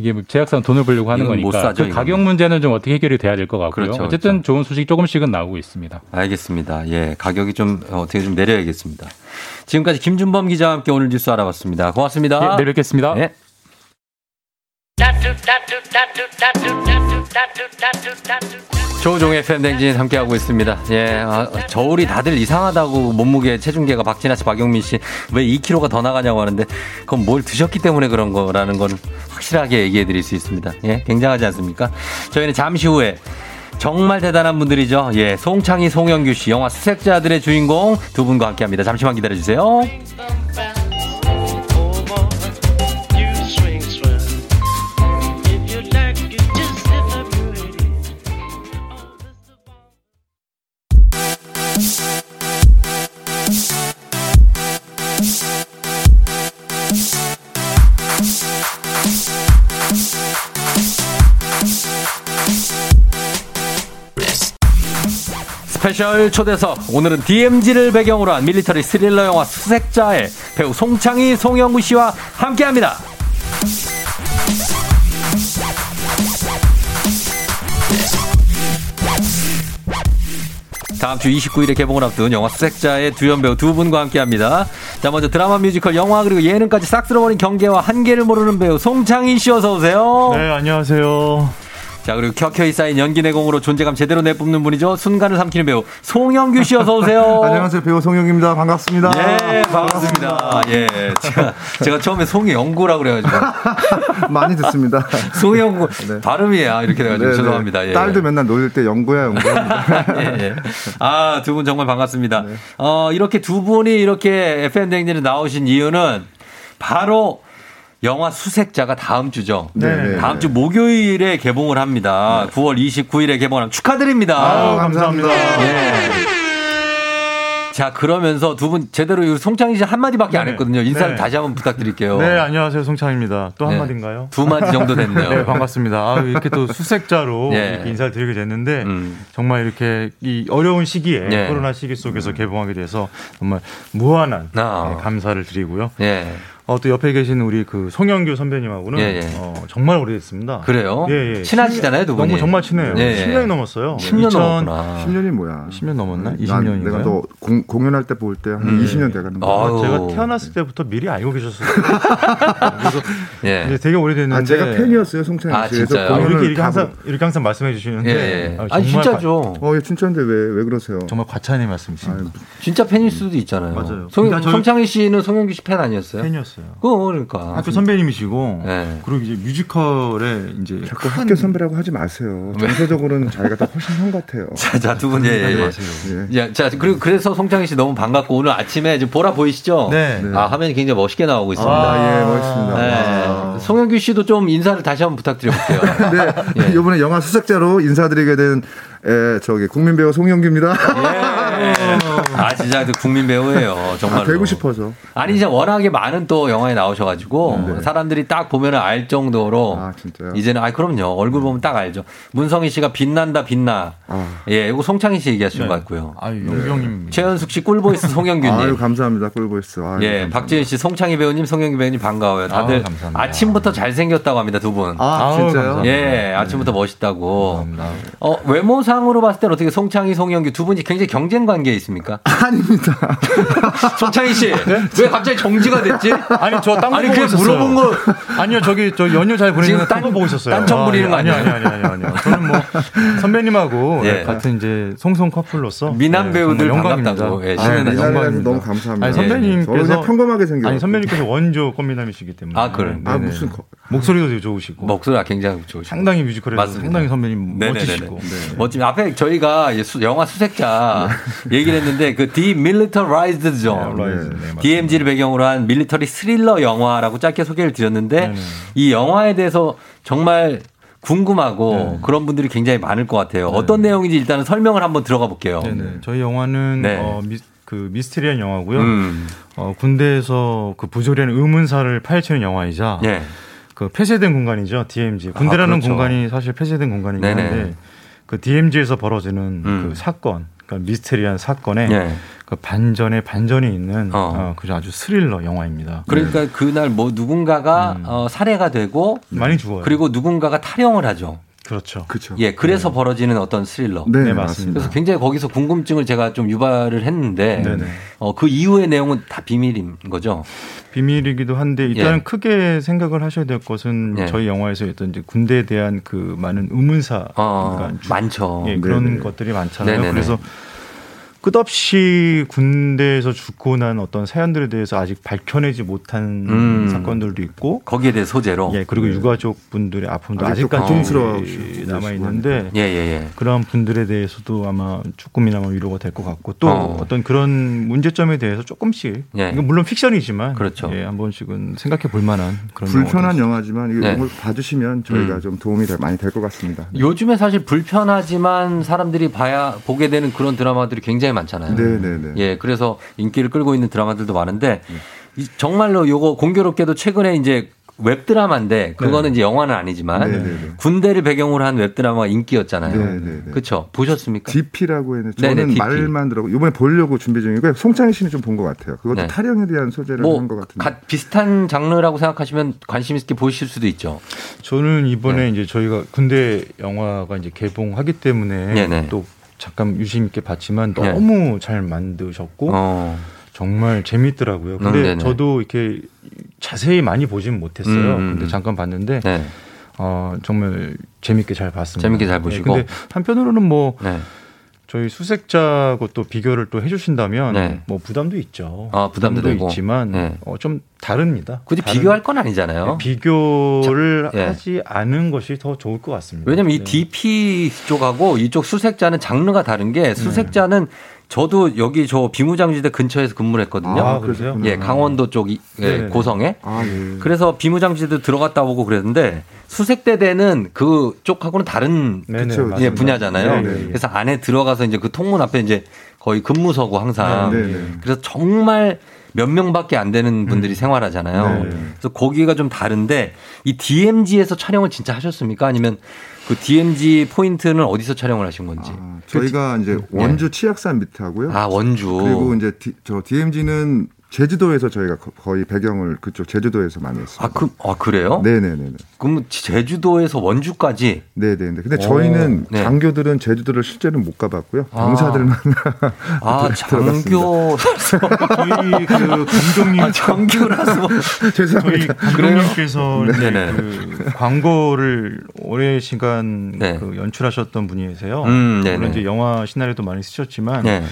이게 뭐 제약사는 돈을 벌려고 하는 이건 못 거니까 사죠, 그 가격. 문제는 좀 어떻게 해결이 돼야 될 것 같고요. 그렇죠, 어쨌든 그렇죠. 좋은 소식 조금씩은 나오고 있습니다. 알겠습니다. 예, 가격이 좀 어, 어떻게 좀 내려야겠습니다. 지금까지 김준범 기자와 함께 오늘 뉴스 알아봤습니다. 고맙습니다. 예, 내일 뵙겠습니다. 네. 조종의 팬댕진 함께하고 있습니다. 예, 아, 저울이 다들 이상하다고 몸무게 체중계가 박진아 씨, 박용민 씨 왜 2kg가 더 나가냐고 하는데 그건 뭘 드셨기 때문에 그런 거라는 건 확실하게 얘기해 드릴 수 있습니다. 예, 굉장하지 않습니까? 저희는 잠시 후에 정말 대단한 분들이죠. 예, 송창희, 송영규 씨, 영화 수색자들의 주인공 두 분과 함께 합니다. 잠시만 기다려 주세요. 스페셜 초대석 오늘은 DMZ를 배경으로 한 military 스릴러 영화 수색자의 배우 송창의 송영구 씨와 함께합니다. 다음 주 29일에 개봉을 앞둔 영화 수색자의 주연 배우 두 분과 함께합니다. 자 먼저 드라마 뮤지컬 영화 그리고 예능까지 싹 쓸어버린 경계와 한계를 모르는 배우 송창의 씨 어서 오세요. 네, 안녕하세요. 자 그리고 켜켜이 쌓인 연기 내공으로 존재감 제대로 내뿜는 분이죠. 순간을 삼키는 배우 송영규 씨 어서 오세요. *laughs* 안녕하세요. 배우 송영입니다. 반갑습니다. 예, 반갑습니다. 예, 제가, 제가 처음에 송영구라고 그래가지고. *laughs* 많이 듣습니다. 송영구. *laughs* 발음이야. 이렇게 돼가지고 네, 네. 죄송합니다. 예. 딸도 맨날 놀릴 때 영구야, 영구야. 예, 예. 아, 두 분 정말 반갑습니다. 어, 이렇게 두 분이 이렇게 FM댕진에 나오신 이유는 바로 영화 수색자가 다음 주죠. 네, 네. 다음 주 목요일에 개봉을 합니다. 9월 29일에 개봉을 합니다. 축하드립니다. 아유, 감사합니다. 예. 자, 그러면서 두 분 제대로 이 송창희 씨 한마디밖에 안 네. 했거든요. 인사를 네. 다시 한번 부탁드릴게요. 네, 안녕하세요. 송창입니다. 또 네. 한마디인가요? 두 마디 정도 됐네요. *laughs* 네, 반갑습니다. 아, 이렇게 또 수색자로 예. *laughs* 이렇게 인사를 드리게 됐는데 음. 정말 이렇게 이 어려운 시기에 예. 코로나 시기 속에서 개봉하게 돼서 정말 무한한 아. 네, 감사를 드리고요. 예. 어, 또 옆에 계신 우리 그 송영규 선배님하고는 예, 예. 어, 정말 오래됐습니다. 그래요? 예, 예. 친하시잖아요, 두 분이. 너무 정말 친해요. 예, 예. 10년이 넘었어요. 10년 넘었구나. 10년이 뭐야? 10년 넘었나? 난 20년인가요? 내가 너 공, 공연할 때 볼 때한 음. 20년 돼가는. 아유. 제가 태어났을 때부터 미리 알고 계셨어요. 그래서 *laughs* 예. 되게 오래됐는데 아, 제가 팬이었어요, 송창희 아, 씨. 그래서 진짜요? 아, 공연을 이렇게, 이렇게 항상 이렇게 항상 말씀해 주시는데 예, 예. 아, 아니, 진짜죠. 어, 예, 진짜인데 왜, 왜 그러세요? 과- 정말 과찬의 말씀이십니다. 아유, 진짜 팬일 수도 있잖아요. 맞아요. 송, 그러니까 저희- 송창희 씨는 송영규 씨 팬 아니었어요? 팬이었어요. 그거 그러니까. 학교 선배님이시고 네. 그리고 이제 뮤지컬에 이제 자꾸 큰- 학교 선배라고 하지 마세요. 정서적으로는 자기가 더 훨씬 형 같아요. *laughs* 자, 자, 두 분, 예, 예, 하지 예. 마세요. 예. 야, 자, 그리고 그래서 송창희 씨 너무 반갑고 오늘 아침에 지금 보라 보이시죠? 네. 네. 아, 화면이 굉장히 멋있게 나오고 있습니다. 아, 예, 멋있습니다. 네. 와. 송영규 씨도 좀 인사를 다시 한번 부탁드려볼게요. *laughs* 네, 예. 이번에 영화 수색자로 인사드리게 된 에, 저기 국민 배우 송영규입니다. 예. 아, 진짜 그 국민 배우예요. 정말. 아, 뵈고 싶어서. 아니, 이제 워낙에 많은 또 영화에 나오셔가지고 사람들이 딱 보면 알 정도로 아, 진짜요? 이제는 아 그럼요 얼굴 보면 딱 알죠. 문성희 씨가 빛난다 빛나. 아. 예, 이거 송창의 씨 얘기하시는 것 같고요. 아유 영규 형님 최현숙 씨 꿀voice 송영규님. 아유, 감사합니다. 꿀voice. 아유, 예. 박지은 씨, 송창의 배우님, 송영규 배우님 반가워요. 다들 감사합니다. 아침부터 잘생겼다고 합니다, 두 분. 아, 진짜요? 예, 아침부터 멋있다고. 감사합니다. 어, 외모상으로 봤을 때는 어떻게 송창의, 송영규 두 분이 굉장히 경쟁 관계에 있습니까? *laughs* 아닙니다. *laughs* 송창희 씨, 왜 갑자기 정지가 됐지? 아니 저 딴거 아니, 있었어요. 물어본 거. 아니요 저기 저 연휴 잘 보내는 딴- 딴거 보고 있었어요. 딴청 부리는 거 아니요 아니에요? 아니요 아니요 아니요. 저는 뭐 선배님하고 예. 같은 이제 송송 커플로서 미남 네, 배우들 영광입니다. 반갑다고. 예, 아, 네, 영광입니다. 너무 감사합니다. 아니 예. 선배님께서 그냥 평범하게 생겨. 아니 선배님께서 원조 꽃미남이시기 때문에 아, 그래요? 아, 네네. 무슨 거. 목소리도 되게 좋으시고 목소리가 굉장히 좋으시고. 상당히 뮤지컬에서 맞습니다. 상당히 선배님 네네네네. 멋지시고 네. 멋집니다. 앞에 저희가 영화 수색자 *laughs* 얘기를 했는데 그 Demilitarized Zone, 네. 네. DMZ를 배경으로 한 밀리터리 스릴러 영화라고 짧게 소개를 드렸는데 네네. 이 영화에 대해서 정말 궁금하고 네. 그런 분들이 굉장히 많을 것 같아요. 어떤 내용인지 일단은 설명을 한번 들어가 볼게요. 네네. 저희 영화는 네. 어, 미, 그 미스테리한 영화고요. 음. 어, 군대에서 그 부조리한 의문사를 파헤치는 영화이자 예. 그 폐쇄된 공간이죠. DMZ. 군대라는 그렇죠. 공간이 사실 폐쇄된 공간이긴. 한데 그 DMZ에서 벌어지는 음. 그 사건, 그러니까 미스테리한 사건에 예. 그 반전에 반전이 있는 어. 어. 그 아주 스릴러 영화입니다. 그러니까 그날 뭐 누군가가 음. 어, 살해가 되고 많이 죽어요. 그리고 누군가가 탈영을 하죠. 그렇죠. 그쵸. 예, 그래서 벌어지는 어떤 스릴러. 네, 네, 맞습니다. 그래서 굉장히 거기서 궁금증을 제가 좀 유발을 했는데 네네. 어, 그 이후의 내용은 다 비밀인 거죠. 비밀이기도 한데 일단은 예. 크게 생각을 하셔야 될 것은 예. 저희 영화에서 어떤 이제 군대에 대한 그 많은 의문사 어, 그러니까 주- 많죠. 예, 그런 네네. 것들이 많잖아요. 네네네. 그래서 끝없이 군대에서 죽고 난 어떤 사연들에 대해서 아직 밝혀내지 못한 음. 사건들도 있고, 거기에 대해 소재로. 예 그리고 네. 유가족 분들의 아픔도 아직까지 남아 있는데 예, 예, 예. 그러한 분들에 대해서도 아마 조금이나마 위로가 될 것 같고 또 어. 어. 떤 그런 문제점에 대해서 조금씩 예. 이건 물론 픽션이지만 그렇죠. 예, 한 번씩은 생각해 볼 만한 그런 불편한 영화지만 이거 네. 이걸 봐주시면 저희가 음. 좀 도움이 될- 많이 될 것 같습니다. 요즘에 사실 불편하지만 사람들이 봐야 보게 되는 그런 드라마들이 굉장히 많잖아요. 네, 네, 네. 예, 그래서 인기를 끌고 있는 드라마들도 많은데 이- 정말로 요거 공교롭게도 최근에 이제 웹드라마인데 그거는 이제 영화는 아니지만 네, 네, 네. 군대를 배경으로 한 웹드라마가 인기였잖아요. 네, 네, 네. 그렇죠. 보셨습니까? DP라고 했는데 저는 네네, DP. 말만 들어고 이번에 보려고 준비 중이고요. 송창희 씨는 좀 본 것 같아요. 그것도 네. 탈영에 대한 소재를 뭐 한것 같은데. 가- 비슷한 장르라고 생각하시면 관심 있게 보실 수도 있죠. 저는 이번에 네. 이제 저희가 군대 영화가 이제 개봉하기 때문에 네네. 또 잠깐 유심 있게 봤지만 네. 너무 잘 만드셨고 어. 정말 재밌더라고요. 음, 근데 네네. 저도 이렇게 자세히 많이 보진 못했어요. 음, 음, 근데 음. 잠깐 봤는데 네. 어, 정말 재밌게 잘 봤습니다. 재밌게 잘 보시고. 네, 근데 한편으로는 뭐 네. 저희 수색자하고 또 비교를 또 해주신다면 네. 뭐 부담도 있죠. 아, 부담도 되고. 있지만 네. 어, 좀 다릅니다. 굳이 다른- 비교할 건 아니잖아요. 비교를 자, 예. 하지 않은 것이 더 좋을 것 같습니다. 왜냐면 이 네. DP 쪽하고 이쪽 수색자는 장르가 다른 게 수색자는 저도 여기 저 비무장지대 근처에서 근무를 했거든요. 아, 그러세요? 예, 강원도 쪽 이- 예. 고성에. 아, 예. 그래서 비무장지대 들어갔다 오고 그랬는데 수색대대는 그 쪽하고는 다른 네네, 그쵸, 예. 분야잖아요. 네네. 그래서 안에 들어가서 이제 그 통문 앞에 이제 거의 근무서고 항상. 네, 네. 그래서 정말 몇 명밖에 안 되는 분들이 생활하잖아요. 네. 그래서 거기가 좀 다른데 이 DMZ에서 촬영을 진짜 하셨습니까? 아니면 그 DMZ 포인트는 어디서 촬영을 하신 건지? 아, 저희가 이제 원주 치악산 밑에 하고요. 아 원주. 그리고 이제 디- 저 DMZ는 제주도에서 저희가 거- 거의 배경을 그쪽 제주도에서 많이 했어요. 아, 그, 아 그래요? 네네네. 그럼 제주도에서 원주까지 네네네. 근데 오, 저희는 네. 장교들은 제주도를 실제로 못 가봤고요. 아. 병사들만 아 *laughs* 들어갔습니다. 장교 저희 그 감독님 아, 장교라서 *laughs* 저희 죄송합니다. 감독님께서 이제 네네. 그 광고를 오래 시간 네. 그 연출하셨던 분이세요. 음, 네네. 물론 이제 영화 시나리오도 많이 쓰셨지만 네.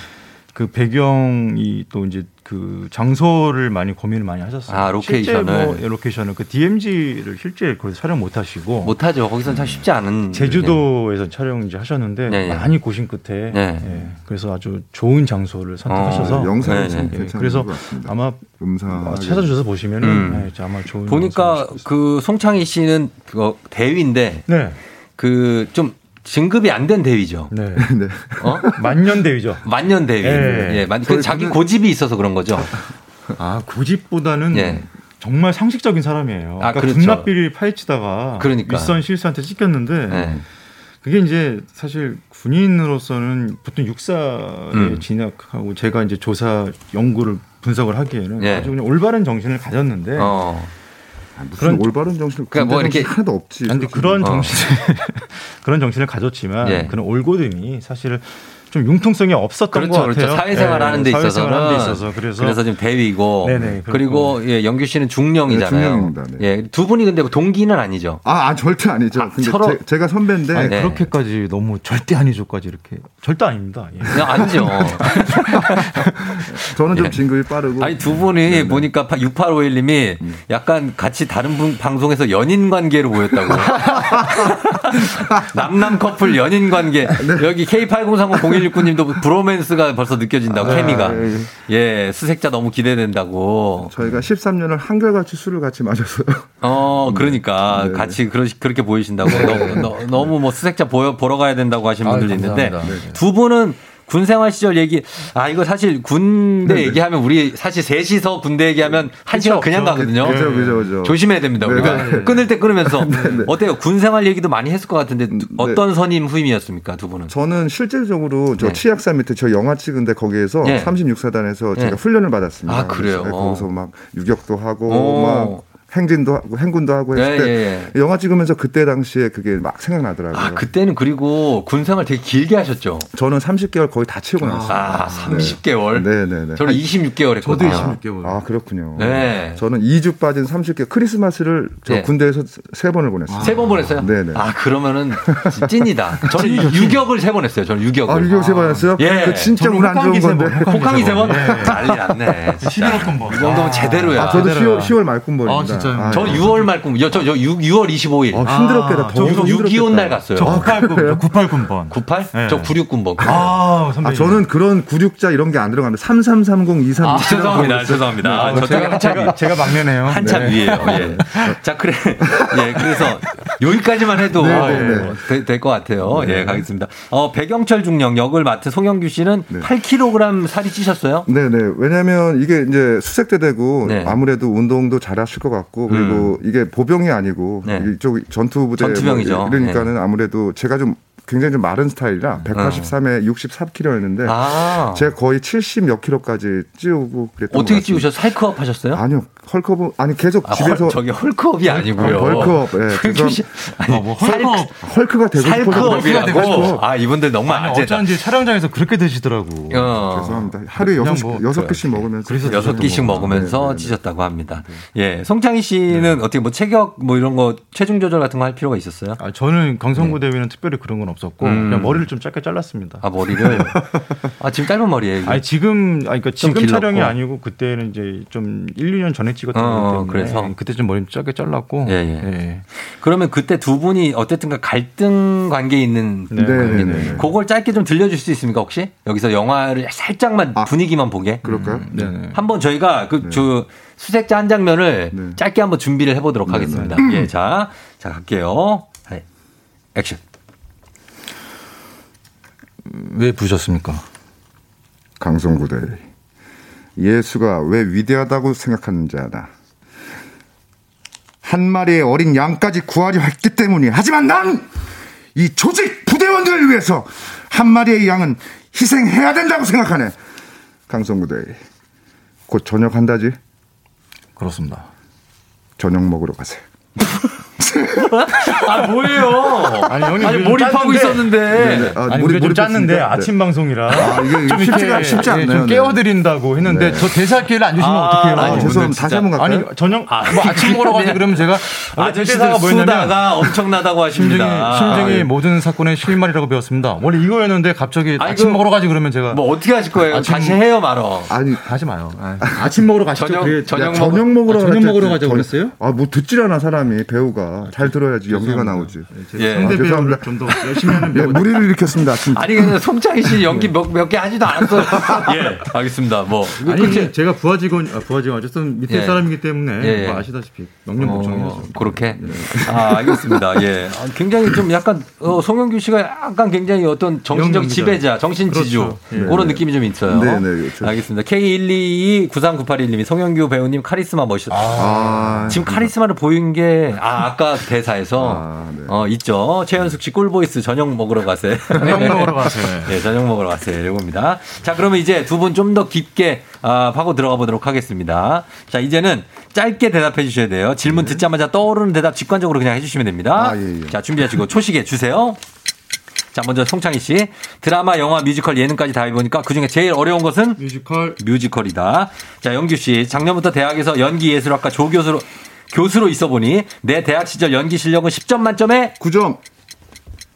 그 배경이 또 이제 그 장소를 많이 고민을 많이 하셨어요. 아, 로케이션을. 뭐 로케이션을 그 DMZ를 실제 거기서 촬영 못 하시고 못 하죠. 거기서는 참 쉽지 않은 제주도에서 촬영 이제 하셨는데 네, 네. 많이 고심 끝에 네. 예, 그래서 아주 좋은 장소를 선택하셔서 어, 영상이 네, 참 네. 예, 그래서. 아마 음상 어, 찾아주셔서 보시면은 음. 예, 아마 좋은 보니까 그 송창희 씨는 그 대위인데. 네, 그좀 진급이 안 된 대위죠. 네. *laughs* 네. 어? 만년 대위죠. 만년 대위. 예. 예, 만, 그 자기 고집이 있어서 그런 거죠. 아 고집보다는 예. 정말 상식적인 사람이에요. 아, 그러니까 그렇죠. 군납비를 파헤치다가 그러니까. 윗선 실수한테 찍혔는데 예. 그게 이제 사실 군인으로서는 보통 육사에 음. 진학하고 제가 이제 조사 연구를 분석을 하기에는 예. 아주 그냥 올바른 정신을 가졌는데 어. 아, 무슨 그런- 올바른 정신을 그러니까 뭐 이렇게- 하나도 없지. 근데 그런 어. 정신 *laughs* 그런 정신을 가졌지만 예. 그런 올고듬이 사실 좀 융통성이 없었던 그렇죠, 것 같아요. 그렇죠. 사회생활 예, 하는 데 사회생활 하는 데 있어서는 있어서 그래서, 그래서 지금 대위고 네네, 그리고 예, 영규 씨는 중령이잖아요. 네, 중령입니다. 네. 예, 두 분이 근데 동기는 아니죠. 아, 아, 절대 아니죠. 근데 서로- 제, 제가 선배인데 아니, 네. 그렇게까지 너무 절대 아니죠까지 이렇게 절대 아닙니다. 예. 그냥 아니죠. *laughs* 저는 좀 예. 진급이 빠르고 아니 두 분이 보니까 6851님이 약간 같이 다른 분 방송에서 연인 관계로 보였다고. *laughs* 남남 커플 연인 관계. 여기 K80300169님도 브로맨스가 벌써 느껴진다고 케미가. 예, 예, 수색자 너무 기대된다고. 저희가 13년을 한결같이 술을 같이 마셨어요. 어, 그러니까 네. 같이 그러, 그렇게 보이신다고. 너무, 너 무 뭐 수색자 보여, 보러 가야 된다고 하시는 분들이 있는데 두 분은 군 생활 시절 얘기, 아, 이거 사실 군대 네네. 얘기하면 우리 사실 셋이서 군대 얘기하면 한 시간 그냥 가거든요. 그죠, 그죠, 그죠. 조심해야 됩니다. 네, 우리가 네. 끊을 때 끊으면서 *laughs* 어때요? 군 생활 얘기도 많이 했을 것 같은데 네. 어떤 선임 후임이었습니까? 두 분은? 저는 실질적으로 저 네. 치악산 밑에 저 영화 찍은데 거기에서 네. 36사단에서 네. 제가 훈련을 받았습니다. 아, 그래요? 그래서 거기서 막 유격도 하고 오. 막 행진도 하고 행군도 하고 했을 예, 때 예, 예. 영화 찍으면서 그때 당시에 그게 막 생각나더라고요. 아, 그때는 그리고 군 생활 되게 길게 하셨죠? 저는 30개월 거의 다 채우고 났어요. 아, 30개월? 네, 네, 네. 저는 26개월 했거든요. 26개월. 아, 그렇군요. 네. 저는 2주 빠진 30개월 크리스마스를 저 네. 군대에서 세 번을 보냈어요. 세 번 보냈어요? 네 네. 아, 그러면은 찐이다. *laughs* 저는 유격을 세 번 했어요. 저는 유격을. 아, 유격 세 번 했어요? 예. 그 진짜 운 안 좋은 세 건데. 번, 혹한기 세 번? 예. 난리 났네. 11월 번. 이 정도면 제대로야. 아, 저도 제대로야. 10월, 10월 말 군번입니다. 아, 진짜요? 저 6월 말 꿈, 저, 저 6, 6월 25일. 아, 힘들었겠다. 아, 더저 힘들었겠다. 6.25 날 갔어요. 저 98군, 98 군번. 98? 네. 저 96군번. 아, 선배님. 아, 저는 그런 구육자 이런 게 안 들어가는데 3330, 23, 아, 죄송합니다. 죄송합니다. 아, 저쪽에 제가, 한참, 제가, 제가 막내네요. 한참 네. 위에요. 예. 자, 그래. 예, 그래서 여기까지만 해도 네, 네, 네. 될것 같아요. 네. 예, 가겠습니다. 어, 백영철 중령 역을 맡은 송영규 씨는 8kg 살이 찌셨어요? 네 네. 왜냐면 이게 이제 수색대 되고 네. 아무래도 운동도 잘 하실 것 같고 그리고 이게 보병이 아니고 이쪽 전투 부대 네. 전투병이죠. 뭐 이러니까는 아무래도 제가 좀 굉장히 좀 마른 스타일이라 183에 63kg였는데 아. 제가 거의 70몇 킬로까지 찌우고 그랬던 어떻게. 찌우셔서 살크업 하셨어요? 아니요. 헐크업 아니 계속 아, 집에서 헐- 저기 헐크업이 아니고요. 아, 헐크업. 예. 씨, 아니, 뭐 헐크업. 헐크가 되고 싶어서 살크업이라고. 아 이분들 너무 아니, 아재다. 어쩐지 촬영장에서 그렇게 드시더라고. 어. 죄송합니다. 하루에 여섯 뭐 여섯 개씩 먹으면서 여섯 끼씩 먹으면서 찌셨다고 합니다. 예, 송창희 씨는 어떻게 뭐 체격 뭐 이런 거 체중 조절 같은 거 할 필요가 있었어요? 아, 저는 강성구 대회는 특별히 그런 건 없 었고 음. 그냥 머리를 좀 짧게 잘랐습니다. 아 머리를 *laughs* 아 지금 짧은 머리예요. 아니 지금 아니 그러니까 좀 지금 촬영이 길렀고. 아니고 그때는 이제 좀 1, 2년 전에 찍었던 어, 거기 때문에 그래서? 그때 좀 머리 좀 짧게 잘랐고 예, 예. 예. 그러면 그때 두 분이 어쨌든가 갈등 관계에 있는 네, 관계. 네, 네. 그걸 짧게 좀 들려줄 수 있습니까 혹시 여기서 영화를 살짝만 분위기만 보게 아. 그럴까요? 네, 네. 한번 저희가 그저 수색자 한 장면을 짧게 한번 준비를 해보도록 하겠습니다. 예, 자, 자 갈게요. 네. 액션. 왜 부셨습니까? 강성구대 예수가 왜 위대하다고 생각하는지 알아. 한 마리의 어린 양까지 구하려 했기 때문이. 하지만 난 이 조직 부대원들을 위해서 한 마리의 양은 희생해야 된다고 생각하네. 강성구대 곧 저녁 한다지? 그렇습니다. 저녁 먹으러 가세요. *laughs* 아 뭐예요? 아니 형님 아니, 몰입하고 있었는데. 네, 네. 아, 아니 몰입- 우리 좀 짰는데 몰입했습니다. 아침 방송이라 아, 이게- 이게 좀 쉽지가- 쉽지 예, 않네요. 좀 네. 깨워드린다고 했는데 저 대사 기회를 안 주시면 아, 어떡해요? 아니, 아, 죄송합니다. 다시 한번 갈까요? 아니 저녁 뭐 *laughs* 아침 먹으러 가자 그러면 제가 원래 제 대사가 뭐였냐면 엄청나다고 심정이 하십니다. 심정이 아, 모든 사건의 실말이라고 배웠습니다. 원래 이거였는데 갑자기 아니, 아침 그- 먹으러 가지 그러면 제가 뭐 어떻게 하실 거예요? 아침- 다시 해요, 말어. 아니 하지 마요. 아, 아침 먹으러 가시죠. 저녁- 먹- 먹으러 아, 저녁 먹으러 가자고 전- 그랬어요? 아, 뭐 듣질 않아 사람이 배우가 잘 들어야지 연기가 나오지. 예. 상대 아, 배우를 죄송합니다. 좀더 열심히 하는 예, 배우. 무리를 일으켰습니다. 아침. 아니 근데 송창희 씨 연기 몇 몇 개 하지도 않았어요. *laughs* 예, 알겠습니다. 뭐 아니 그치? 제가 부하 직원 아, 부하 직원 어쨌든 밑에 예. 사람이기 때문에 예, 예. 뭐 아시다시피 명령 복종해야죠. 어, 그렇게. 아, 알겠습니다. 예. 아, 굉장히 좀 약간, 어, 송영규 씨가 약간 굉장히 어떤 정신적. 지배자, 정신 지주. 그렇죠. 예. 그런 느낌이 좀 있어요. 네, 네, 그렇죠. 알겠습니다. K122-93981님이 송영규 배우님 카리스마 멋있다. 아, 지금 카리스마를 보인 게, 아, 아까 대 사에서, 아, 네. 어, 있죠. 최현숙 씨 꿀보이스 저녁 먹으러 가세요. *laughs* 저녁 먹으러 가세요. *laughs* 네, 저녁 먹으러 가세요. 이겁니다. 자, 그러면 이제 두 분 좀 더 깊게, 아, 파고 들어가 보도록 하겠습니다. 자, 이제는 짧게 대답해 주셔야 돼요. 질문 듣자마자 떠오르는 대답 직관적으로 그냥 해주시면 됩니다. 네. 아, 예, 예. 자, 준비하시고 초시계 주세요. 자, 먼저 송창의 씨. 드라마, 영화, 뮤지컬, 예능까지 다 해보니까 그 중에 제일 어려운 것은 뮤지컬 뮤지컬이다. 자, 영규 씨. 작년부터 대학에서 연기예술학과 조교수로, 교수로 있어 보니 내 대학 시절 연기 실력은 10점 만점에 9점.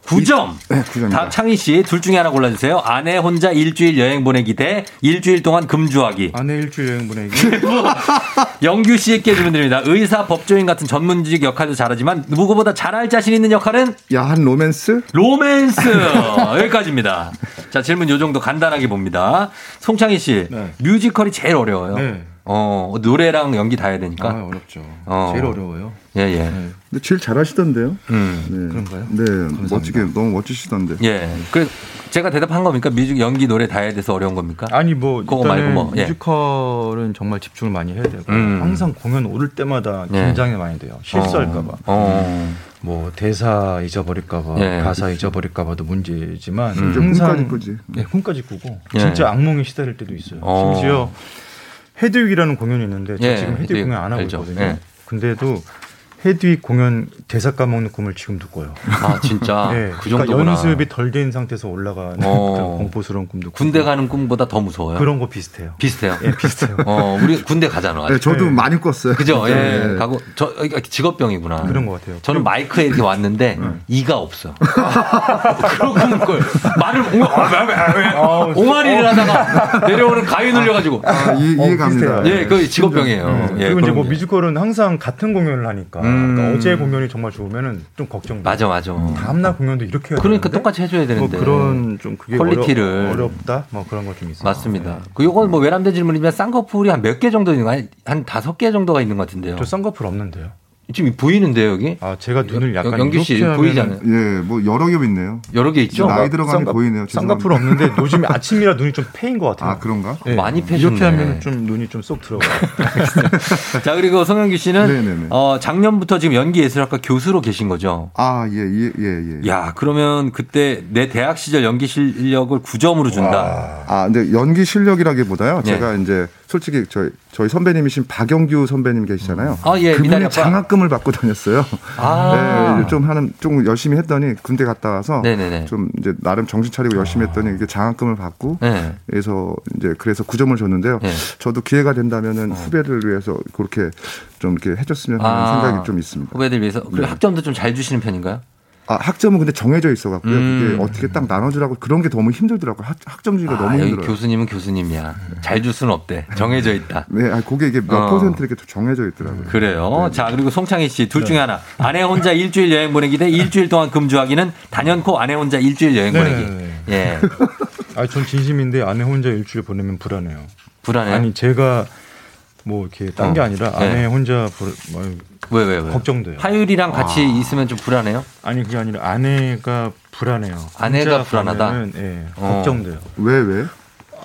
9점. 네, 9점입니다. 다음 창의 씨 둘 중에 하나 골라주세요. 아내 혼자 일주일 여행 보내기 대 일주일 동안 금주하기. 아내 일주일 여행 보내기. *laughs* 영규 씨에게 질문 드립니다. 의사, 법조인 같은 전문직 역할도 잘하지만 누구보다 잘할 자신 있는 역할은 야한 로맨스? 로맨스. *laughs* 여기까지입니다. 자 질문 요 정도 간단하게 봅니다. 송창의 씨 네. 뮤지컬이 제일 어려워요. 네. 어 노래랑 연기 다 해야 되니까. 아 어렵죠. 어. 제일 어려워요. 예 예. 네. 근데 제일 잘하시던데요. 음. 네. 그런가요? 네, 멋지게 너무 멋지시던데. 예. 그 제가 대답한 겁니까? 뮤직 연기 노래 다 해야 돼서 어려운 겁니까? 아니 뭐 그거 일단은 말고 뭐, 예. 뮤지컬은 정말 집중을 많이 해야 되고 음. 항상 공연 오를 때마다 예. 긴장이 많이 돼요. 실수할까봐. 어. 어. 뭐 대사 잊어버릴까봐, 예. 가사 잊어버릴까봐도 문제지만 음. 꿈까지 항상 꾸지. 네, 꿈까지 꾸고 예. 진짜 악몽에 시달릴 때도 있어요. 어. 심지어 헤드윅이라는 공연이 있는데 저 예, 지금 헤드윅 공연 안 하고 알죠. 있거든요. 예. 근데도 헤드윅 공연 대사 까먹는 꿈을 지금도 꿔요. 아 진짜 *laughs* 예, 그 그러니까 정도구나. 연습이 덜 된 상태에서 올라가는 어. 공포스러운 꿈도 꾸고. 군대 가는 꿈보다 더 무서워요. 그런 거 비슷해요. 비슷해요. 예, 비슷해요. *laughs* 어, 우리 군대 가잖아. 네, 저도 네. 많이 꿨어요. 그죠? 예. 네. 가고 저 이거 직업병이구나. 그런 것 같아요. 저는 마이크에 이렇게 왔는데 이가 없어. 그런 꿈을 꿔요. 말을 옹- 옹알이를 하다가 내려오는 가위 눌려가지고. 아, 이, 어, 이해 갑니다. 비슷해요. 예, 그 직업병이에요. 네. 예, 그리고 이제 뭐. 뮤지컬은 항상 같은 공연을 하니까 음. 그러니까 어제 공연이 정말 좋으면은 좀 걱정. 맞아, 맞아. 다음날 공연도 이렇게 해야 그러니까 되는데 똑같이 해줘야 뭐 되는데. 그런 좀 그게 퀄리티를. 어려, 어렵다 뭐 그런 거 좀 있어요. 맞습니다. 네. 그 요건 뭐 외람된 질문이지만 쌍꺼풀이 한 몇 개 정도 있는 거한 다섯 개 정도가 있는 것 같은데요. 저 쌍꺼풀 없는데요. 지금 보이는데요, 여기? 아, 제가 눈을 약간 영기 씨 보이잖아요. 예, 뭐 여러 개 있네요. 여러 개 있죠? 나이 들어가는 게 쌍꺼- 보이네요. 쌍꺼풀 없는데 요즘에 아침이라 눈이 좀 패인 것 같아요. 아 그런가? 예, 많이 패셨네. 이렇게 하면 좀 눈이 좀 쏙 들어가요. *laughs* 자, 그리고 송영규 씨는 네네네. 어, 작년부터 지금 연기 예술학과 교수로 계신 거죠? 아, 예, 예, 예, 예. 야, 그러면 그때 내 대학 시절 연기 실력을 9점으로 준다. 아, 근데 연기 실력이라기보다요. 네. 제가 이제 솔직히 저희 저희 선배님이신 박영규 선배님 계시잖아요. 아, 예, 그분이. 장학금을 받고 다녔어요. 아. 네, 좀 하는 좀 열심히 했더니 군대 갔다 와서 네네네. 좀 이제 나름 정신 차리고 열심히 했더니 이게 장학금을 받고 네. 그래서 이제 그래서 9점을 줬는데요. 네. 저도 기회가 된다면은 후배를 위해서 그렇게 좀 이렇게 해줬으면 하는 아. 생각이 좀 있습니다. 후배들 위해서. 그리고 네. 학점도 좀 잘 주시는 편인가요? 아, 학점은 근데 정해져 있어 갖고요. 음. 그게 어떻게 딱 나눠주라고 그런 게 너무 힘들더라고요. 학, 학점 주기가 아, 너무 힘들어요. 교수님은 교수님이야. 잘 줄 수는 없대. 정해져 있다. *laughs* 네, 아, 그게 이게 몇 어. 퍼센트 이렇게 정해져 있더라고요. 그래요. 자, 그리고 송창희 씨, 둘 네. 중에 하나. 아내 혼자 일주일 여행 보내기 대 일주일 동안 금주하기는 단연코 아내 혼자 일주일 여행 네, 보내기. 네, 예. *laughs* 아, 전 진심인데 아내 혼자 일주일 보내면 불안해요. 불안해요? 아니 제가 뭐 이렇게 딴게 어. 아니라 네. 아내 혼자 불, 뭐, 왜, 왜, 왜? 걱정돼요. 하율이랑 같이 아. 있으면 좀 불안해요? 아니 그게 아니라 아내가 불안해요. 아내가 불안하다? 가면은, 예, 어. 걱정돼요. 왜, 왜?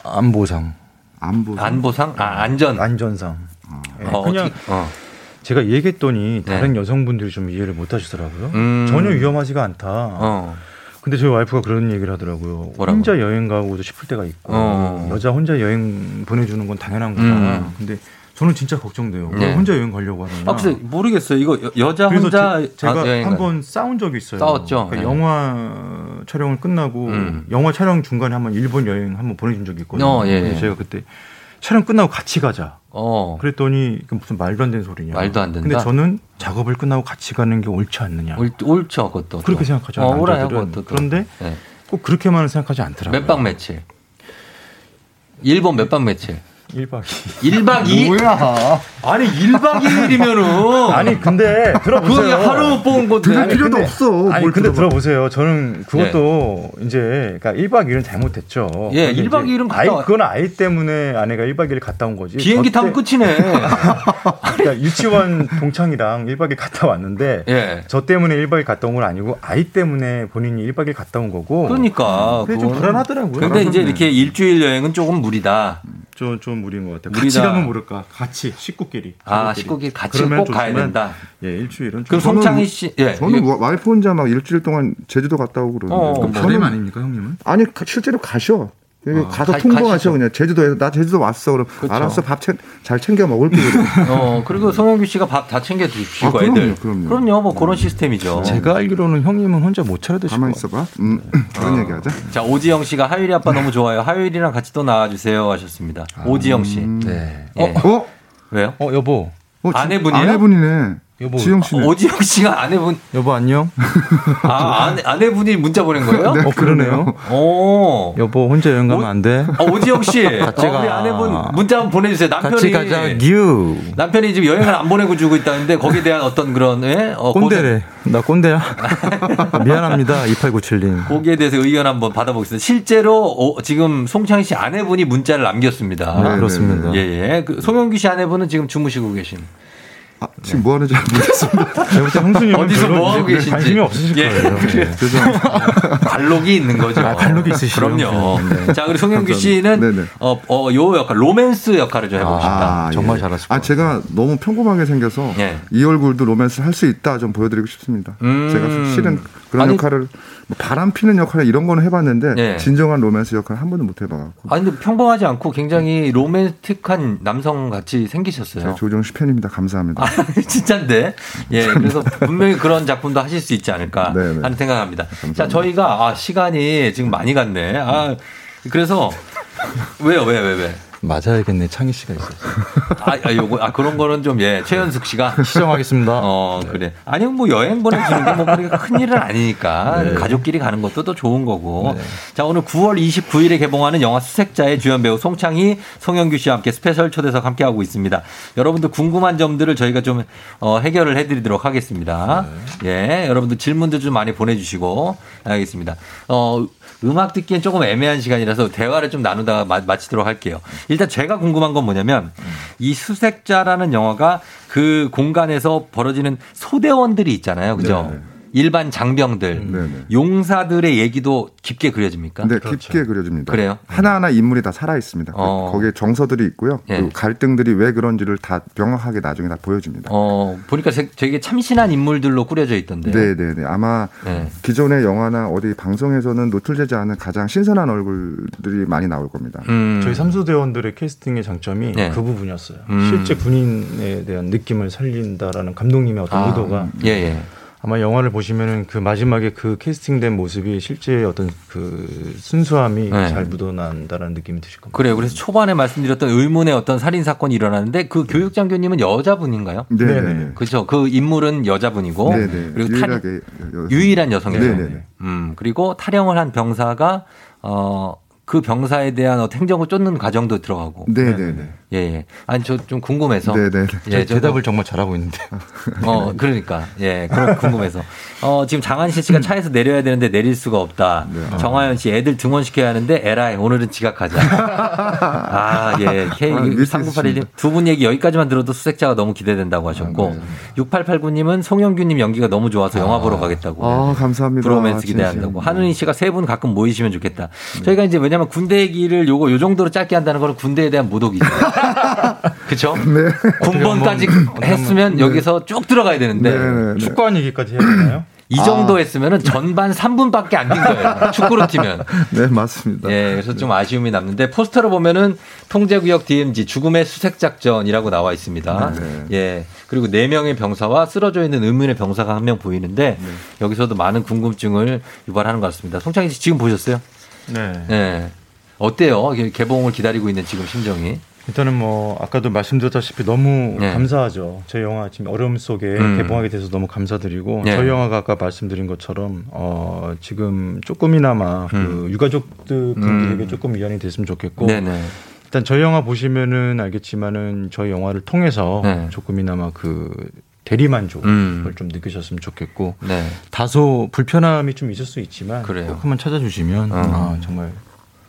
안보상. 안보. 안보상? 아, 안전. 안전상. 예, 어, 그냥 어. 제가 얘기했더니 네. 다른 여성분들이 좀 이해를 못 하시더라고요. 음. 전혀 위험하지가 않다. 어. 근데 저희 와이프가 그런 얘기를 하더라고요. 뭐라고? 혼자 여행 가고도 싶을 때가 있고 어. 여자 혼자 여행 보내주는 건 당연한 거다. 음. 근데 저는 진짜 걱정돼요. 왜 네. 혼자 여행 가려고 하느냐. 아, 글쎄, 모르겠어요. 이거 여- 여자 그래서 혼자 제, 가 아, 가- 한번 싸운 적이 있어요. 싸웠죠? 그러니까 네. 영화 촬영을 끝나고 음. 영화 촬영 중간에 한번 일본 여행 한번 보내준 적이 있거든요. 어, 예, 예. 제가 그때 촬영 끝나고 같이 가자. 어. 그랬더니 그 무슨 말도 안 되는 소리냐. 말도 안 된다? 근데 저는 작업을 끝나고 같이 가는 게 옳지 않느냐. 올, 옳죠, 그것도. 그렇게 또. 생각하죠. 어, 옳아요, 남자들은. 그것도. 또. 그런데 네. 꼭 그렇게만은 생각하지 않더라고요. 몇 박 며칠? 일본 몇 박 며칠? 1박 2일. 1박 2일? 뭐야? 아니, 1박 2일이면은. 아니 근데 들어보세요. 그게 하루 뽑은 건데. 들을 아니, 필요도 근데- 없어. 아니 뭘 근데 들어봐. 들어보세요. 저는 그것도 이제 그러니까 1박 2일은 잘못했죠. 예, 근데 1박 이제 2일은 갔다 아이 와- 그건 아이 때문에 아내가 1박 2일 갔다 온 거지. 비행기 저 타면 때- 끝이네. *laughs* 그러니까 유치원 동창이랑 1박 2일 갔다 왔는데 예. 저 때문에 1박 2일 갔다 온 건 아니고 아이 때문에 본인이 1박 2일 갔다 온 거고. 그러니까. 그게 좀 불안하더라고요. 근데 이제 이렇게 일주일 여행은 조금 무리다. 좀, 좀 무리인 것 같아요. 무리다. 같이 가면 모를까. 같이 식구끼리. 아. 식구끼리 같이 그러면 꼭 가야 좋지만, 된다. 예, 일주일은 그럼 좀 송창희 씨, 예. 저는 와- 와이프 혼자 막 일주일 동안 제주도 갔다 오고 그러는데. 어, 그럼 뭐. 저는 아닙니까 형님은? 아니 가- 실제로 가셔. 아, 가서 가- 통보하셔. 그냥 제주도에 나 제주도 왔어 그럼 그쵸. 알았어 밥 잘 챙겨 먹을게. *laughs* 어, 그리고 송영규 씨가 밥 다 챙겨 주시고 아, 그럼요, 애들. 그럼요. 뭐 그런 시스템이죠. 제가 알기로는 형님은 혼자 못 차려 드실 가만 거 있어봐. 음, *laughs* 그런 얘기하자. 자, 오지영 씨가 하율이 아빠 너무 좋아요. 하율이랑 같이 또 나와주세요 하셨습니다. 오지영 씨. 네. 예. 어? 왜요? 어 여보. 어, 지- 아내분이에요? 아내분이네. 여보. 지영 씨네. 오지영 씨가 아내분, 여보 안녕. 아, 아내, 아내분이 문자 보낸 거예요? 어 그러네요. 오. 여보 혼자 여행 가면 안 돼. 어, 오지영 씨. *laughs* 같이 어, 가. 우리 아내분 문자 한번 보내주세요. 남편이. 같이 가자. 뉴. 남편이 지금 여행을 안 보내고 주고 있다는데 거기에 대한 어떤 그런, 예? 어, 꼰대래. 나 꼰대야. *laughs* 미안합니다. 2897님. 고생- 거기에 대해서 의견 한번 받아보겠습니다. 실제로 어, 지금 송창희 씨 아내분이 문자를 남겼습니다. 네, 그렇습니다. 예, 예. 그 송영규 씨 아내분은 지금 주무시고 계신. 아, 지금 뭐 하는지 잘 모르겠습니다. *laughs* 제가 형수님은 어디서 뭐 하고 계신지. 관심이 없으실 예, 거예요. 네. *laughs* 관록이 있는 거죠. 아, 관록이 있으시죠. 그럼요. 네. 자, 그리고 송영규 씨는 네네. 어, 어, 요 역할, 로맨스 역할을 좀 해보고 싶다. 아, 정말 예. 잘하실 아, 제가 너무 평범하게 생겨서 예. 이 얼굴도 로맨스를 할수 있다 좀 보여드리고 싶습니다. 음. 제가 실은 그런 아니- 역할을 뭐 바람 피는 역할 이런 거는 해봤는데 예. 진정한 로맨스 역할 한 번도 못 해봐갖고 아니, 근데 평범하지 않고 굉장히 로맨틱한 남성 같이 생기셨어요. 제가 조정 씨 팬입니다. 감사합니다. 아, *laughs* 진짜인데. 예, 그래서 분명히 그런 작품도 하실 수 있지 않을까 네네. 하는 생각합니다. 자, 저희가 아, 시간이 지금 많이 갔네. 아, 그래서 *laughs* 왜요, 왜, 왜, 왜? 맞아야겠네. 창의 씨가 있어요. 아, 아, 요거, 아, 그런 거는 좀, 예, 최현숙 씨가. 시정하겠습니다. 어, 그래. 아니면 뭐 여행 보내주는 게뭐 그렇게 큰 일은 아니니까. 네. 가족끼리 가는 것도 또 좋은 거고. 네. 자, 오늘 9월 29일에 개봉하는 영화 수색자의 주연 배우 송창의, 송영규 씨와 함께 스페셜 초대석 함께 하고 있습니다. 여러분들 궁금한 점들을 저희가 좀 어, 해결을 해드리도록 하겠습니다. 네. 예, 여러분들 질문도 좀 많이 보내주시고. 알겠습니다. 어, 음악 듣기엔 조금 애매한 시간이라서 대화를 좀 나누다가 마, 마치도록 할게요. 일단 제가 궁금한 건 뭐냐면 이 수색자라는 영화가 그 공간에서 벌어지는 소대원들이 있잖아요. 그죠? 네. 일반 장병들, 네네. 용사들의 얘기도 깊게 그려집니까? 네, 깊게 그려집니다. 그래요? 하나하나 인물이 다 살아 있습니다. 어. 거기에 정서들이 있고요. 예. 갈등들이 왜 그런지를 다 명확하게 나중에 다 보여줍니다. 어, 보니까 되- 되게 참신한 인물들로 꾸려져 있던데요. 네, 네, 네. 아마 네. 기존의 영화나 어디 방송에서는 노출되지 않은 가장 신선한 얼굴들이 많이 나올 겁니다. 음. 저희 삼소대원들의 캐스팅의 장점이 네. 그 부분이었어요. 음. 실제 군인에 대한 느낌을 살린다라는 감독님의 어떤 아, 의도가 예, 예. 아마 영화를 보시면은 그 마지막에 그 캐스팅된 모습이 실제 어떤 그 순수함이 네. 잘 묻어난다라는 느낌이 드실 겁니다. 그래요. 그래서 초반에 말씀드렸던 의문의 어떤 살인 사건이 일어나는데 그 교육 장교님은 여자분인가요? 네, 네, 네. 그렇죠. 그 인물은 여자분이고 네, 네. 그리고 탈- 유일하게 여- 여- 유일한 여성이죠. 네, 네, 네. 음, 그리고 탈영을 한 병사가 어, 그 병사에 대한 어떤 행정을 쫓는 과정도 들어가고. 네, 네, 네. 예, 예. 아니, 저 좀 궁금해서. 네, 네, 네. 예, 저 대답을 정말 잘하고 있는데. *laughs* 어, 그러니까. 예, 그런 궁금해서. 어, 지금 장한실 씨가 차에서 내려야 되는데 내릴 수가 없다. 네. 정하연 씨, 애들 등원시켜야 하는데 에라이, 오늘은 지각하자. *laughs* 아, 예. K 아, 밀수 3981님 두 분 얘기 여기까지만 들어도 수색자가 너무 기대된다고 하셨고. 6889님은 송영규님 연기가 너무 좋아서 영화 보러 가겠다고. 아, 감사합니다. 브로맨스. 기대한다고. 한은희 씨가 세 분 가끔 모이시면 좋겠다. 저희가 이제 왜냐면 군대 얘기를 요거 요 정도로 짧게 한다는 거는 군대에 대한 모독이죠. *laughs* 그쵸? *laughs* 네. 군번까지 했으면 여기서 쭉 들어가야 되는데. 축구한 얘기까지 해야 되나요? 이 정도 했으면은 전반 3분밖에 안 된 거예요. *laughs* 축구로 뛰면. 네, 맞습니다. 예, 그래서 좀 아쉬움이 남는데 포스터를 보면은 통제구역 DMZ 죽음의 수색 작전이라고 나와 있습니다. 네. 예. 그리고 네 명의 병사와 쓰러져 있는 의문의 병사가 한 명 보이는데 여기서도 많은 궁금증을 유발하는 것 같습니다. 송창희 씨 지금 보셨어요? 네. 예. 어때요? 개봉을 기다리고 있는 지금 심정이? 일단은 뭐 아까도 말씀드렸다시피 너무 네. 감사하죠. 저희 영화 지금 어려움 속에 음. 개봉하게 돼서 너무 감사드리고 네. 저희 영화가 아까 말씀드린 것처럼 어 지금 조금이나마 그 유가족들 분들에게 음. 조금 위안이 됐으면 좋겠고 네네. 일단 저희 영화 보시면은 알겠지만은 저희 영화를 통해서 네. 조금이나마 그 대리만족을 음. 좀 느끼셨으면 좋겠고 네. 다소 불편함이 좀 있을 수 있지만 그래요. 꼭 한번 찾아주시면 어. 아, 정말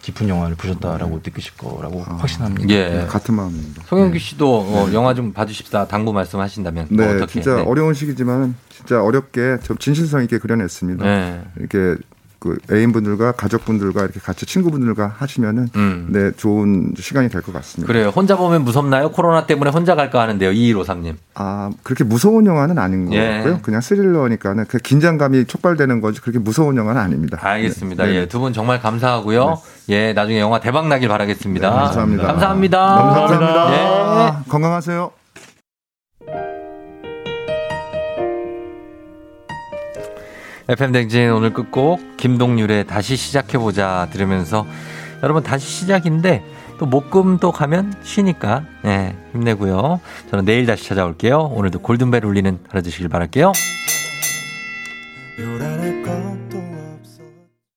깊은 영화를 보셨다라고 느끼실 거라고 확신합니다. 예. 같은 마음입니다. 송영규 씨도 어, 영화 좀 봐주십사 당부 말씀하신다면 뭐 네, 어떻게? 진짜 네. 어려운 시기지만 진짜 어렵게 좀 진실성 있게 그려냈습니다. 네. 이렇게 그 애인분들과 가족분들과 이렇게 같이 친구분들과 하시면은 음. 네 좋은 시간이 될 것 같습니다. 그래요. 혼자 보면 무섭나요? 코로나 때문에 혼자 갈까 하는데요. 2153님. 아 그렇게 무서운 영화는 아닌 것 예. 같고요. 그냥 스릴러니까는 그 긴장감이 촉발되는 거지 그렇게 무서운 영화는 아닙니다. 알겠습니다. 네. 예, 두 분 정말 감사하고요. 예, 나중에 영화 대박 나길 바라겠습니다. 네, 감사합니다. 감사합니다. 감사합니다. 예. 건강하세요. FM 댕진 오늘 끝곡 김동률의 다시 시작해보자 들으면서 여러분 다시 시작인데 또 목금 또 가면 쉬니까 예, 힘내고요. 저는 내일 다시 찾아올게요. 오늘도 골든벨 울리는 하루 되시길 바랄게요.